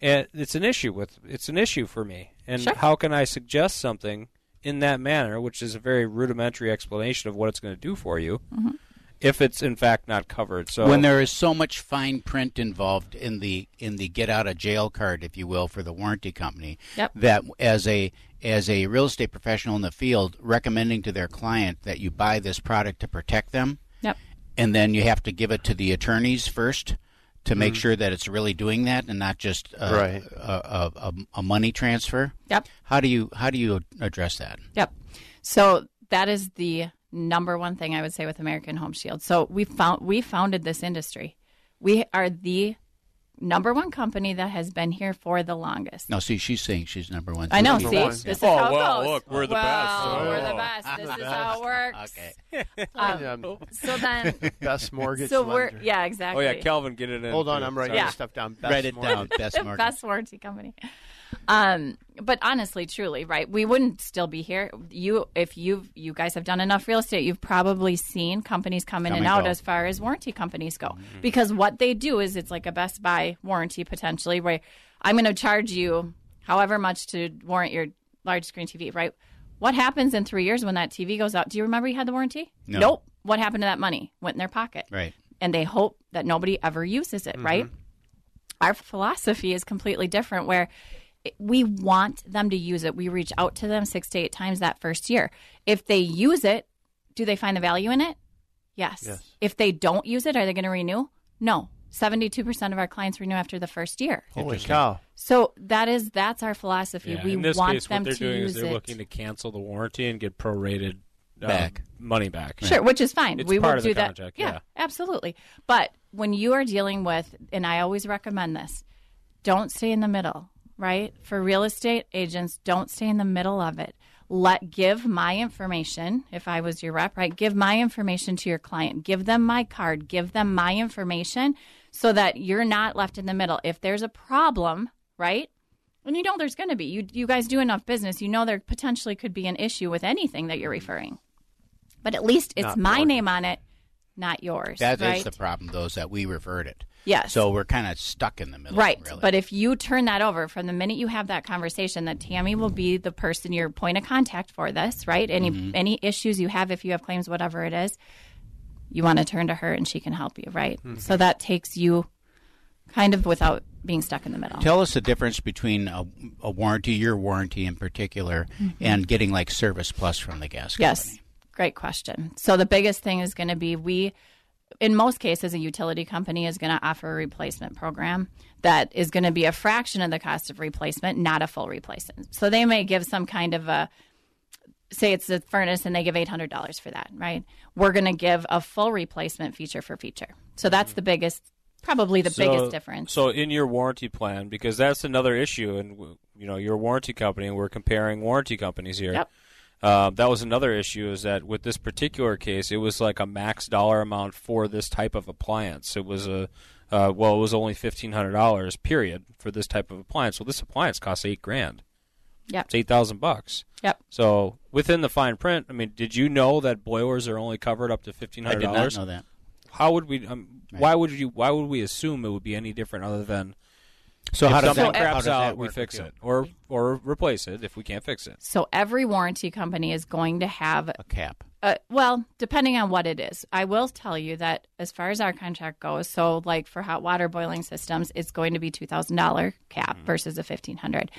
and it's an issue with it's an issue for me. And Sure. how can I suggest something in that manner, which is a very rudimentary explanation of what it's going to do for you, Mhm. if it's in fact not covered? So when there is so much fine print involved in the in the get out of jail card, if you will, for the warranty company, Yep. that as a as a real estate professional in the field, recommending to their client that you buy this product to protect them, Yep. and then you have to give it to the attorneys first to make Mhm. sure that it's really doing that and not just uh, Right. a, a, a, a money transfer. Yep. How do you how do you address that? Yep. So that is the number one thing I would say with American Home Shield. So we found we founded this industry. We are the number one company that has been here for the longest. No, see, she's saying she's number one. I know. She's See, number this one. is how it well, goes. look, we're the well, best. We're the Oh. best. This is how it works. Okay. Um, so then, best mortgage so we're lender. yeah, exactly. Oh yeah, Kelvin, get it in. Hold on. I'm writing Sorry. this stuff down. Best Write it mortgage. down. Best mortgage. best warranty company. Um, but honestly, truly, right? We wouldn't still be here. You, if you you guys have done enough real estate, you've probably seen companies come in Come and and out as far as warranty companies go. Because what they do is it's like a Best Buy warranty potentially, where I'm going to charge you however much to warrant your large screen TV, right? What happens in three years when that TV goes out? Do you remember you had the warranty? No. Nope. What happened to that money? Went in their pocket. Right. And they hope that nobody ever uses it, right? Our philosophy is completely different where we want them to use it. We reach out to them six to eight times that first year. If they use it, do they find the value in it? Yes. Yes. If they don't use it, are they going to renew? No. 72% of our clients renew after the first year. Holy cow! So that is that's our philosophy. Yeah, we in this want case, them what they're to doing use is they're it. looking to cancel the warranty and get prorated uh, Back. money back. Sure, which is fine. It's we part will of do the that. contract, yeah, yeah. absolutely. But when you are dealing with, and I always recommend this, don't stay in the middle. Right for real estate agents, don't stay in the middle of it. Let give my information. If I was your rep, right, give my information to your client. Give them my card. Give them my information, so that you're not left in the middle. If there's a problem, right, and you know there's going to be. You you guys do enough business. You know there potentially could be an issue with anything that you're referring. But at least it's Not my yours. name on it, not yours. That is right? the problem, though, is that we revert it. Yes. So we're kind of stuck in the middle. Right. Really. But if you turn that over from the minute you have that conversation, that Tammy will be the person, your point of contact for this, right? Any Mhm. any issues you have, if you have claims, whatever it is, you want to turn to her and she can help you, right? Mhm. So that takes you kind of without being stuck in the middle. Tell us the difference between a, a warranty, your warranty in particular, Mhm. and getting like Service Plus from the gas company. Yes. Great question. So the biggest thing is going to be we in most cases a utility company is going to offer a replacement program that is going to be a fraction of the cost of replacement, not a full replacement. So they may give some kind of a say it's a furnace and they give $800 for that, right? We're going to give a full replacement feature for feature. So that's mm-hmm. the biggest probably the So- biggest difference. So in your warranty plan, because that's another issue, and you know you're a warranty company, and we're comparing warranty companies here. Yep. Uh, that was another issue is that with this particular case, it was like a max dollar amount for this type of appliance. It was a uh, well, it was only fifteen hundred dollars period for this type of appliance. Well, this appliance costs eight grand. Yep. It's eight thousand bucks. Yep. So within the fine print, I mean, did you know that boilers are only covered up to fifteen I hundred did not dollars? know that. How would we? Um, Why would you? Why would we assume it would be any different other than? So if how does something that- how craps does that out? We fix with it, or or replace it if we can't fix it. So every warranty company is going to have a cap. Uh, well, depending on what it is, I will tell you that as far as our contract goes, so like for hot water boiling systems, it's going to be two thousand dollar cap versus a fifteen hundred.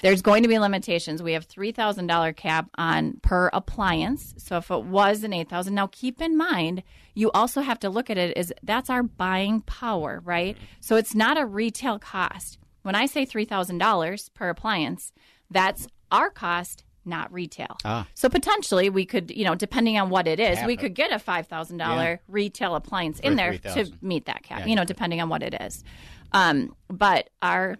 There's going to be limitations. We have three thousand dollar cap on per appliance. So if it was an eight thousand, now keep in mind you also have to look at it as that's our buying power, right? So it's not a retail cost. When I say three thousand dollars per appliance, that's our cost, not retail. Ah. So potentially we could, you know, depending on what it is, we could get a five thousand Yeah. retail appliance in there to meet that cap. Yeah, you know, depending on what it is. Um, but our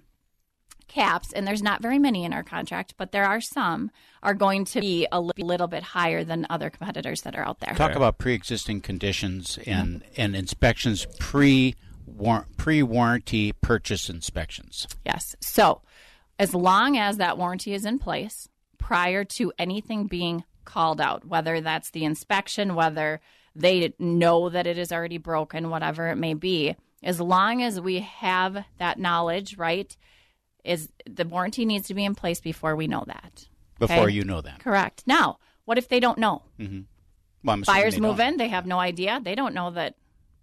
caps, and there's not very many in our contract, but there are some, are going to be a li- little bit higher than other competitors that are out there. Talk about pre-existing conditions and and inspections pre pre warranty purchase inspections. Yes. So, as long as that warranty is in place prior to anything being called out, whether that's the inspection, whether they know that it is already broken, whatever it may be, as long as we have that knowledge, right, is the warranty needs to be in place before we know that. Before Okay? you know that. Correct. Now, what if they don't know? Mm-hmm. Well, Buyers move don't. in, they have no idea. They don't know that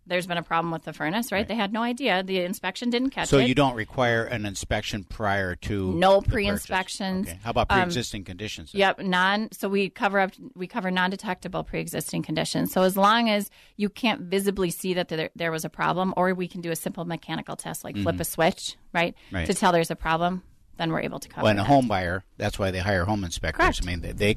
there's been a problem with the furnace, right? They had no idea. The inspection didn't catch So it. you don't require an inspection prior to no pre-inspections. Okay. How about Um, pre-existing conditions? Yep, non. So we cover up. We cover non-detectable pre-existing conditions. So as long as you can't visibly see that there, there was a problem, or we can do a simple mechanical test, like flip Mhm. a switch, right, Right. to tell there's a problem, then we're able to cover. Well, and a home buyer, that's why they hire home inspectors. Correct. I mean, they, they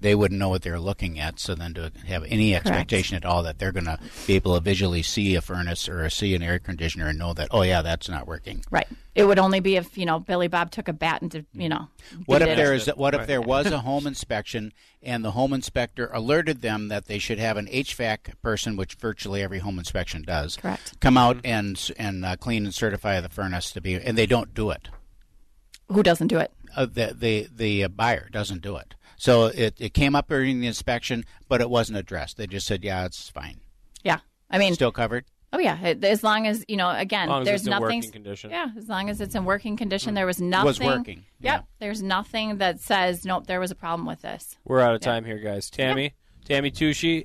they wouldn't know what they're looking at, so then to have any expectation at all that they're going to be able to visually see a furnace or see an air conditioner and know that, oh yeah, that's not working. Right. It would only be if you know Billy Bob took a bat and to you know. What if it. there is what if there was a home inspection and the home inspector alerted them that they should have an HVAC person, which virtually every home inspection does, Correct. come out and and uh, clean and certify the furnace to be, and they don't do it. Who doesn't do it? Uh, the the the uh, buyer doesn't do it. So it, it came up during the inspection, but it wasn't addressed. They just said, "Yeah, it's fine." Yeah, I mean, still covered. Oh yeah, as long as you know. Again, As long as there's it's in nothing. working condition. Yeah, as long as it's in mm-hmm. working condition. Mm-hmm. There was nothing. Was working, Yep. There's nothing that says nope. There was a problem with this. We're out of time here, guys. Tammy, Tammy Tucci,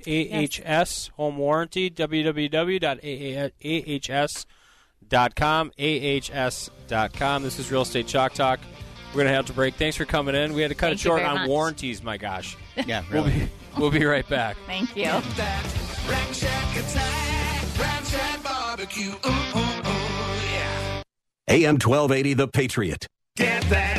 AHS Home Warranty, www.ahs.com, ahs.com. This is Real Estate Chalk Talk. We're going to have to break. Thanks for coming in. We had to cut Thank it short on much. warranties, my gosh. Yeah, We'll be, we'll be right back. Thank you. AM 1280, The Patriot. Get that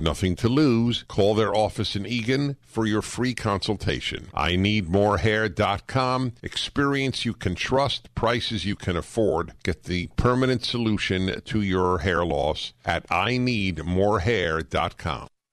nothing to lose. Call their office in Eagan for your free consultation. IneedMoreHair.com. Experience you can trust, prices you can afford. Get the permanent solution to your hair loss at IneedMoreHair.com.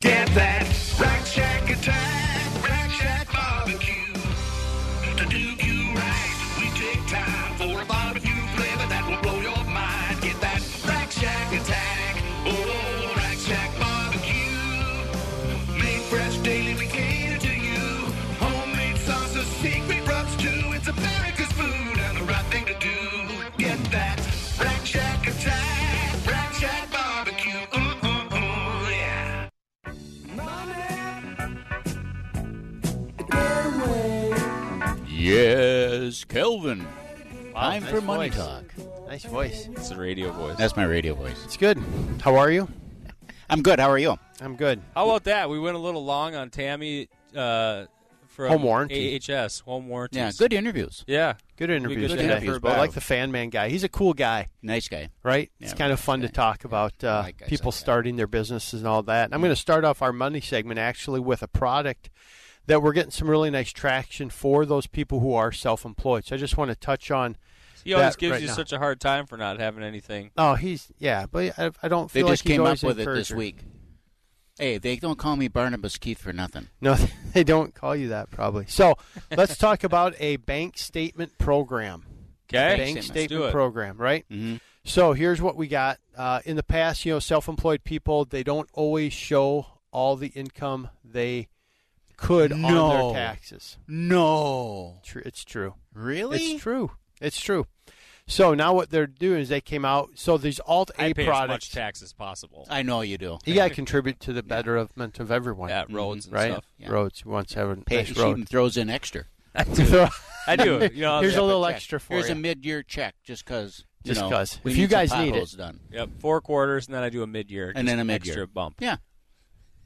Get that Rack Shack attack, Yes, Kelvin. Wow, Time nice for money voice. talk. Nice voice. It's the radio voice. That's my radio voice. It's good. How are you? I'm good. How are you? I'm good. How about that? We went a little long on Tammy uh, from Home warranty. AHS, home warranties. Yeah, good interviews. Yeah. Good Be interviews good to today. I like the fan man guy. He's a cool guy. Nice guy. Right? Yeah, it's kind of fun to talk about uh, like people like that. starting their businesses and all that. I'm going to start off our money segment actually with a product that we're getting some really nice traction for those people who are self-employed. So I just want to touch on He always gives right you now. such a hard time for not having anything. Oh, he's yeah, but I, I don't They feel just like he's came up with it this week. Hey, they don't call me Barnabas Keith for nothing. No, they don't call you that probably. So let's talk about a bank statement program. Okay. bank Let's statement program, right? Mm-hmm. So here's what we got. Uh, in the past, you know, self-employed people they don't always show all the income they could on No. their taxes. No. Tr- it's true. Really? It's true. It's true. So now what they're doing is they came out. So these alt A pay products. as much tax as possible. I know you do. You got to contribute to the betterment of everyone. Yeah, roads and right? stuff. Yeah. Roads. You want to have a Pay, nice road. throws in extra. I do. I do. You know, Here's a little check. extra for Here's you. a mid-year check, just because. Just because. If you guys need it. potholes done. Yep, four quarters, and then I do a mid-year, and then a mid-year extra bump. Yeah,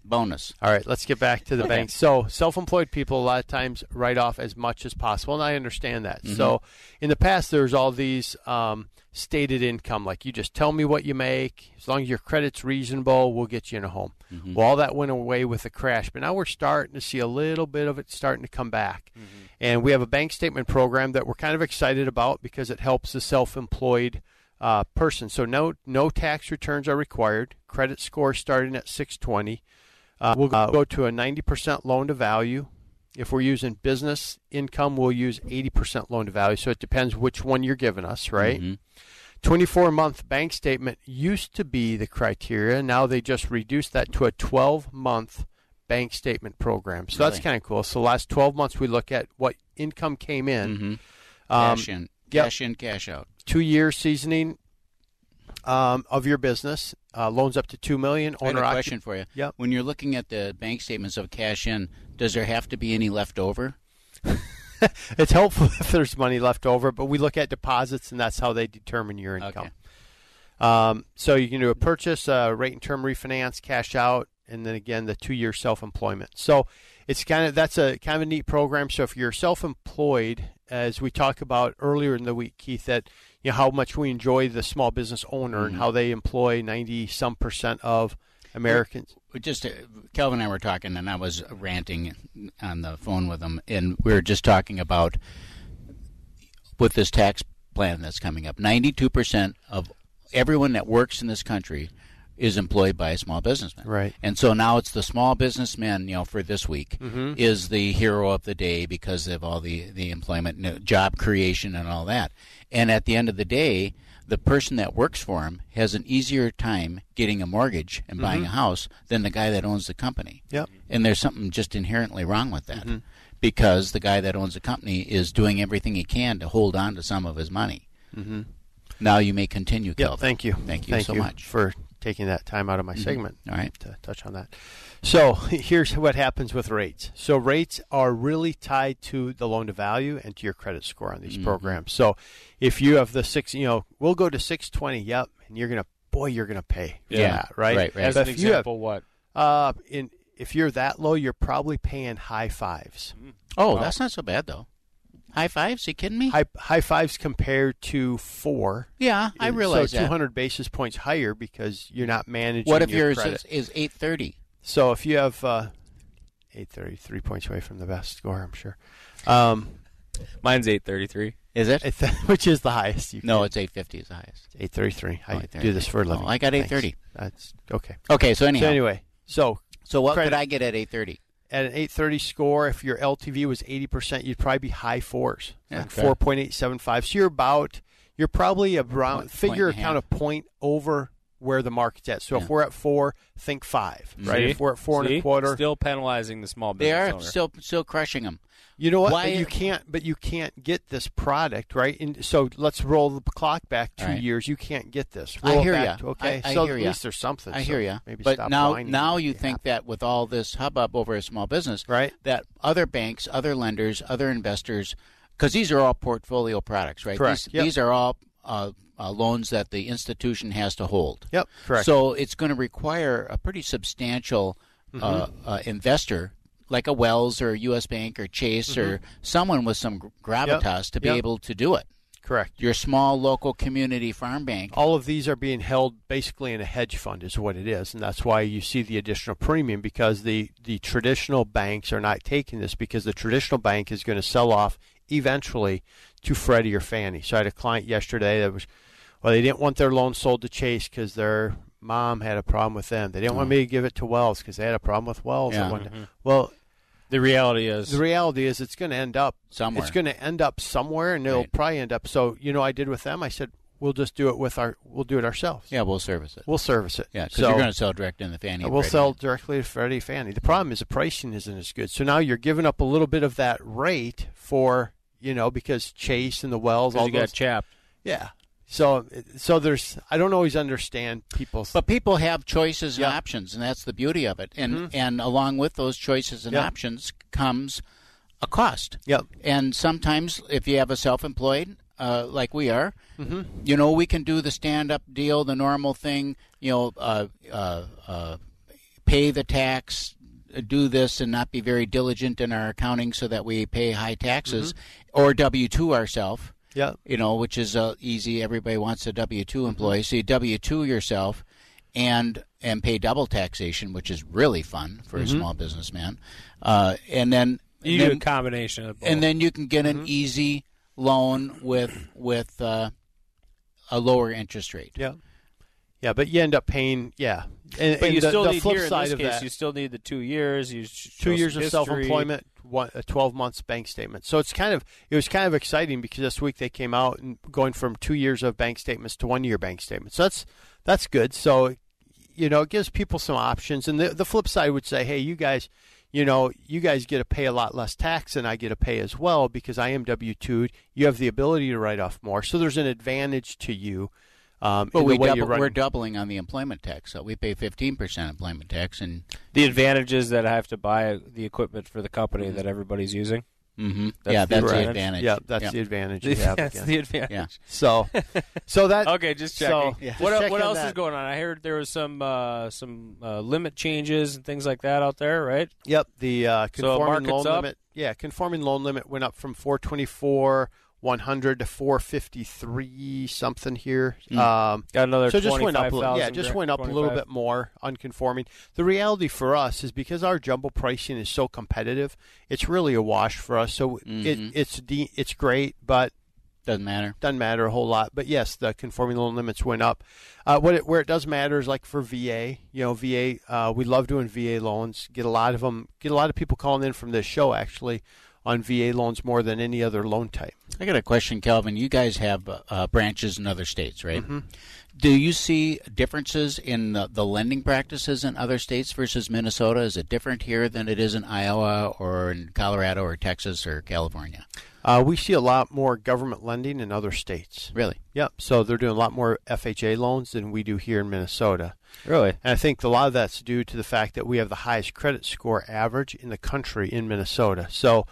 bonus. All right, let's get back to the Okay. banks. So, self-employed people a lot of times write off as much as possible, and I understand that. Mhm. So, in the past, there's all these um, stated income, like you just tell me what you make. As long as your credit's reasonable, we'll get you in a home. Mhm. Well, all that went away with the crash, but now we're starting to see a little bit of it starting to come back. And we have a bank statement program that we're kind of excited about because it helps the self-employed uh, person. So no no tax returns are required. Credit score starting at 620. Uh, we'll go to a 90% loan to value. If we're using business income, we'll use 80% loan to value. So it depends which one you're giving us, right? Mhm. 24 month bank statement used to be the criteria. Now they just reduced that to a 12 month bank statement program. So that's kind of cool. So last 12 months we look at what income came in. Mhm. Um, Cash in, yep. cash in, cash out. Two year seasoning um, of your business. Uh, loans up to two million. I have Owner a occup- question for you. Yep. When you're looking at the bank statements of cash in, does there have to be any left over? it's helpful if there's money left over, but we look at deposits, and that's how they determine your income. Um, so you can do a purchase, uh, rate and term refinance, cash out, and then again the two-year self-employment. So it's kind of that's a kind of a neat program. So if you're self-employed, as we talked about earlier in the week, Keith, that you know how much we enjoy the small business owner and Mhm. how they employ ninety some percent of Americans. We Just uh, Kelvin and I were talking, and I was ranting on the phone with him, and we were just talking about with this tax plan that's coming up. Ninety-two percent of everyone that works in this country is employed by a small businessman. Right. And so now it's the small businessman, you know, for this week Mhm. is the hero of the day because of all the the employment, you know, job creation, and all that. And at the end of the day, the person that works for him has an easier time getting a mortgage and buying Mhm. a house than the guy that owns the company. Yep. And there's something just inherently wrong with that. Mhm. Because the guy that owns the company is doing everything he can to hold on to some of his money. Mhm. Now you may continue, Yeah, Kelvin. thank you. Thank you Thank so you much. for taking that time out of my Mhm. segment. All right. To touch on that. So here's what happens with rates. So rates are really tied to the loan to value and to your credit score on these Mhm. programs. So if you have the six, you know, we'll go to 620. Yep, and you're gonna, boy, you're gonna pay. for Yeah. right. Right, right. As But an if you have- example, what? Uh, in if you're that low, you're probably paying high fives. Oh, Well- that's not so bad though. High fives? You kidding me? High high fives compared to four. Yeah, I realize so that. 200 basis points higher because you're not managing. What if your yours credit. is, is eight thirty? So if you have uh, 830, three points away from the best score, I'm sure. Um, Mine's eight thirty-three. Is it? Eight th- which is the highest? You No, can- it's eight fifty is the highest. 833. I Oh, do this for a living. Oh, I got Thanks. 830. That's okay. Okay, so anyhow. So anyway, so So what credit- could I get at eight thirty? at an 830 score, if your LTV was 80%, you'd probably be high fours, Yeah. like Okay. 4.875. So you're about, you're probably around, Point- figure point and a kind of point over where the market's at. So Yeah. if we're at four, think five, right? See? If we're at four and a quarter, still penalizing the small business. They are owner. still still crushing them. You know what? Why- But you can't. But you can't get this product, right? And so let's roll the clock back two All right. years. You can't get this. I Roll it hear back ya. to- Okay, I, I so hear at ya. least there's something. I so hear you. Maybe but stop now, whining now and you think happy. that with all this hubbub over a small business, right? That other banks, other lenders, other investors, because these are all portfolio products, right? Correct. These, Yep. these are all uh, uh, loans that the institution has to hold. Yep. Correct. So it's going to require a pretty substantial uh, Mhm. uh, investor, like a Wells or a U.S. Bank or Chase or someone with some gr- gravitas to be Mm-hmm. Yep. able to do it. Correct. Your small local community farm bank. all of these are being held basically in a hedge fund is what it is and that's why you see the additional premium because the the traditional banks are not taking this because the traditional bank is going to sell off eventually to Freddie or Fannie. So I had a client yesterday that was well they didn't want their loan sold to Chase cuz their mom had a problem with them. They didn't want Oh. me to give it to Wells cuz they had a problem with Wells Yeah. at one Mhm. Well, The reality is, the reality is it's going to end up Somewhere. It's going to end up somewhere and it'll Right. probably end up so you know I did with them I said we'll just do it with our we'll do it ourselves. Yeah, we'll service it. We'll service it. Yeah, because So- you're going to sell direct in the Fannie. We'll Freddie. sell directly to Freddie Fannie. The problem is the pricing isn't as good. So now you're giving up a little bit of that rate for you know because Chase and the Wells all you got those chapped. Yeah. So so there's I don't always understand people's But people have choices and Yeah. options, and that's the beauty of it. And Mhm. and along with those choices and Yeah. options comes a cost. Yep. And sometimes, if you have a self-employed uh, like we are, Mhm. you know, we can do the stand-up deal, the normal thing. You know, uh, uh, uh, pay the tax, do this, and not be very diligent in our accounting, so that we pay high taxes, or W two ourselves. Yeah. You know, which is uh, easy. Everybody wants a W two employee. So you W two yourself, and and pay double taxation, which is really fun for Mhm. a small businessman. Uh, and then You then, do a combination of both. and then you can get Mm-hmm. an easy loan with with uh, a lower interest rate. Yeah. Yeah, but you end up paying yeah. And, but and you the, still the need flip here in this of case, that you still need the two years. You two years of self-employment, one, a 12 months bank statement. So it's kind of it was kind of exciting because this week they came out and going from two years of bank statements to one year bank statements. So that's that's good. So you know it gives people some options. And the the flip side would say, hey, you guys, you know, you guys get to pay a lot less tax than I get to pay as well because I am W two. You have the ability to write off more. So there's an advantage to you. Um, But we the way double, you're we're doubling on the employment tax, so we pay fifteen percent employment tax, and The advantage is that I have to buy the equipment for the company that everybody's using. Mhm. Yeah, that's the advantage. Yeah, that's Yeah. the advantage you have. That's again. the advantage. Yeah. So, so that okay, just so- checking. just What, checking what else that. is going on? I heard there was some uh, some uh, limit changes and things like that out there, right? Yep, the uh, conforming market's loan up? limit. Yeah, conforming loan limit went up from 424 100 to 453 something here. Hmm. Um, Got another so just went up. a little- Yeah, just went up a little bit more unconforming. The reality for us is because our jumbo pricing is so competitive, it's really a wash for us. So it, Mhm. it's de- it's great, but doesn't matter. Doesn't matter a whole lot. But yes, the conforming loan limits went up. Uh, what it, where it does matter is like for VA. You know, VA. Uh, we love doing VA loans. Get a lot of them. Get a lot of people calling in from this show actually on VA loans more than any other loan type. I got a question, Calvin. You guys have uh, branches in other states, right? Mhm. Do you see differences in the, the lending practices in other states versus Minnesota? Is it different here than it is in Iowa or in Colorado or Texas or California? Uh, we see a lot more government lending in other states. Really? Yep. So they're doing a lot more FHA loans than we do here in Minnesota. Really? And I think a lot of that's due to the fact that we have the highest credit score average in the country in Minnesota. So,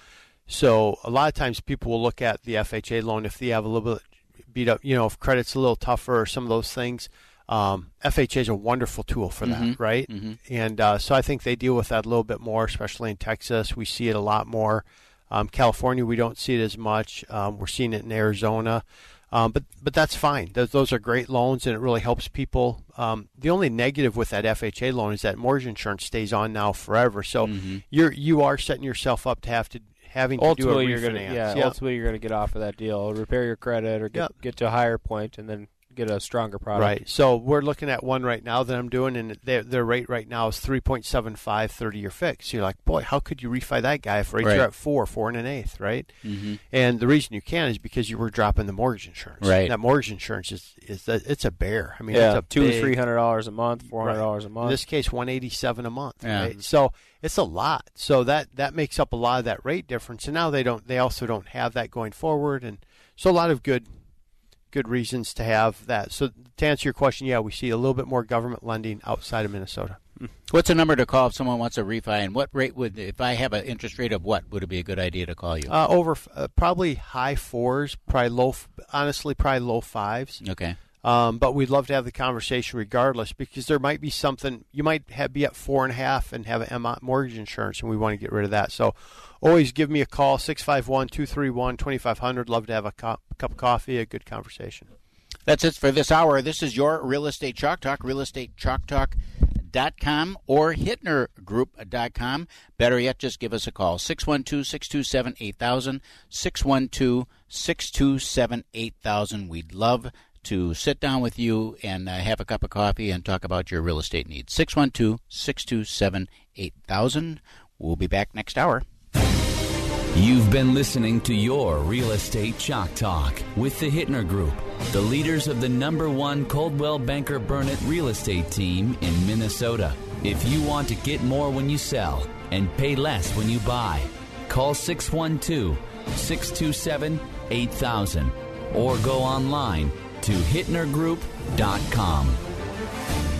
so a lot of times people will look at the FHA loan if they have a little bit beat up, you know, if credit's a little tougher or some of those things. Um, FHA is a wonderful tool for that, Mhm. right? Mhm. And uh, so I think they deal with that a little bit more, especially in Texas. We see it a lot more. Um, California, we don't see it as much. Um, we're seeing it in Arizona, um, but but that's fine. Those, those are great loans, and it really helps people. Um, the only negative with that FHA loan is that mortgage insurance stays on now forever. So you're you are setting yourself up to have to having to Ultimately, do a you're refinance. gonna yeah, Yeah. Ultimately, you're gonna get off of that deal, repair your credit, or get, Yep. get to a higher point, and then get a stronger product. Right. So we're looking at one right now that I'm doing, and their, their rate right now is 3.75 30 year fix. You're like, boy, how could you refi that guy if rates Right. are at four, four and an eighth, right? Mhm. And the reason you can is because you were dropping the mortgage insurance. Right. That mortgage insurance is is that it's a bear. I mean, yeah, it's a two three hundred dollars a month, four hundred dollars a month. In this case, 187 a month. Yeah. Right? So it's a lot. So that that makes up a lot of that rate difference. And now they don't. They also don't have that going forward. And so a lot of good good reasons to have that. So to answer your question, yeah, we see a little bit more government lending outside of Minnesota. What's the number to call if someone wants a refi? And what rate would, if I have an interest rate of what, would it be a good idea to call you? Uh, over uh, probably high fours, probably low. Honestly, probably low fives. Okay. Um, but we'd love to have the conversation regardless because there might be something you might have, be at four and a half and have a mortgage insurance, and we want to get rid of that. So always give me a call 651 231 2500. Love to have a cup, cup of coffee, a good conversation. That's it for this hour. This is your Real Estate Chalk Talk, realestatechalktalk.com or hittnergroup.com. Better yet, just give us a call 612 627 8000. 612 627 8000. We'd love to sit down with you and uh, have a cup of coffee and talk about your real estate needs. 612 627 8000. We'll be back next hour. You've been listening to your Real Estate Chalk Talk with the Hittner Group, the leaders of the number one Coldwell Banker Burnett real estate team in Minnesota. If you want to get more when you sell and pay less when you buy, call 612 627 8000 or go online to hittnergroup.com.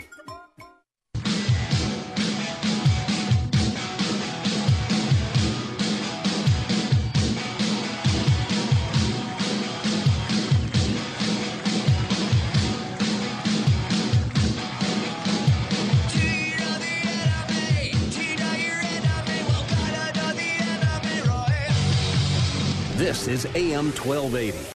This is AM 1280.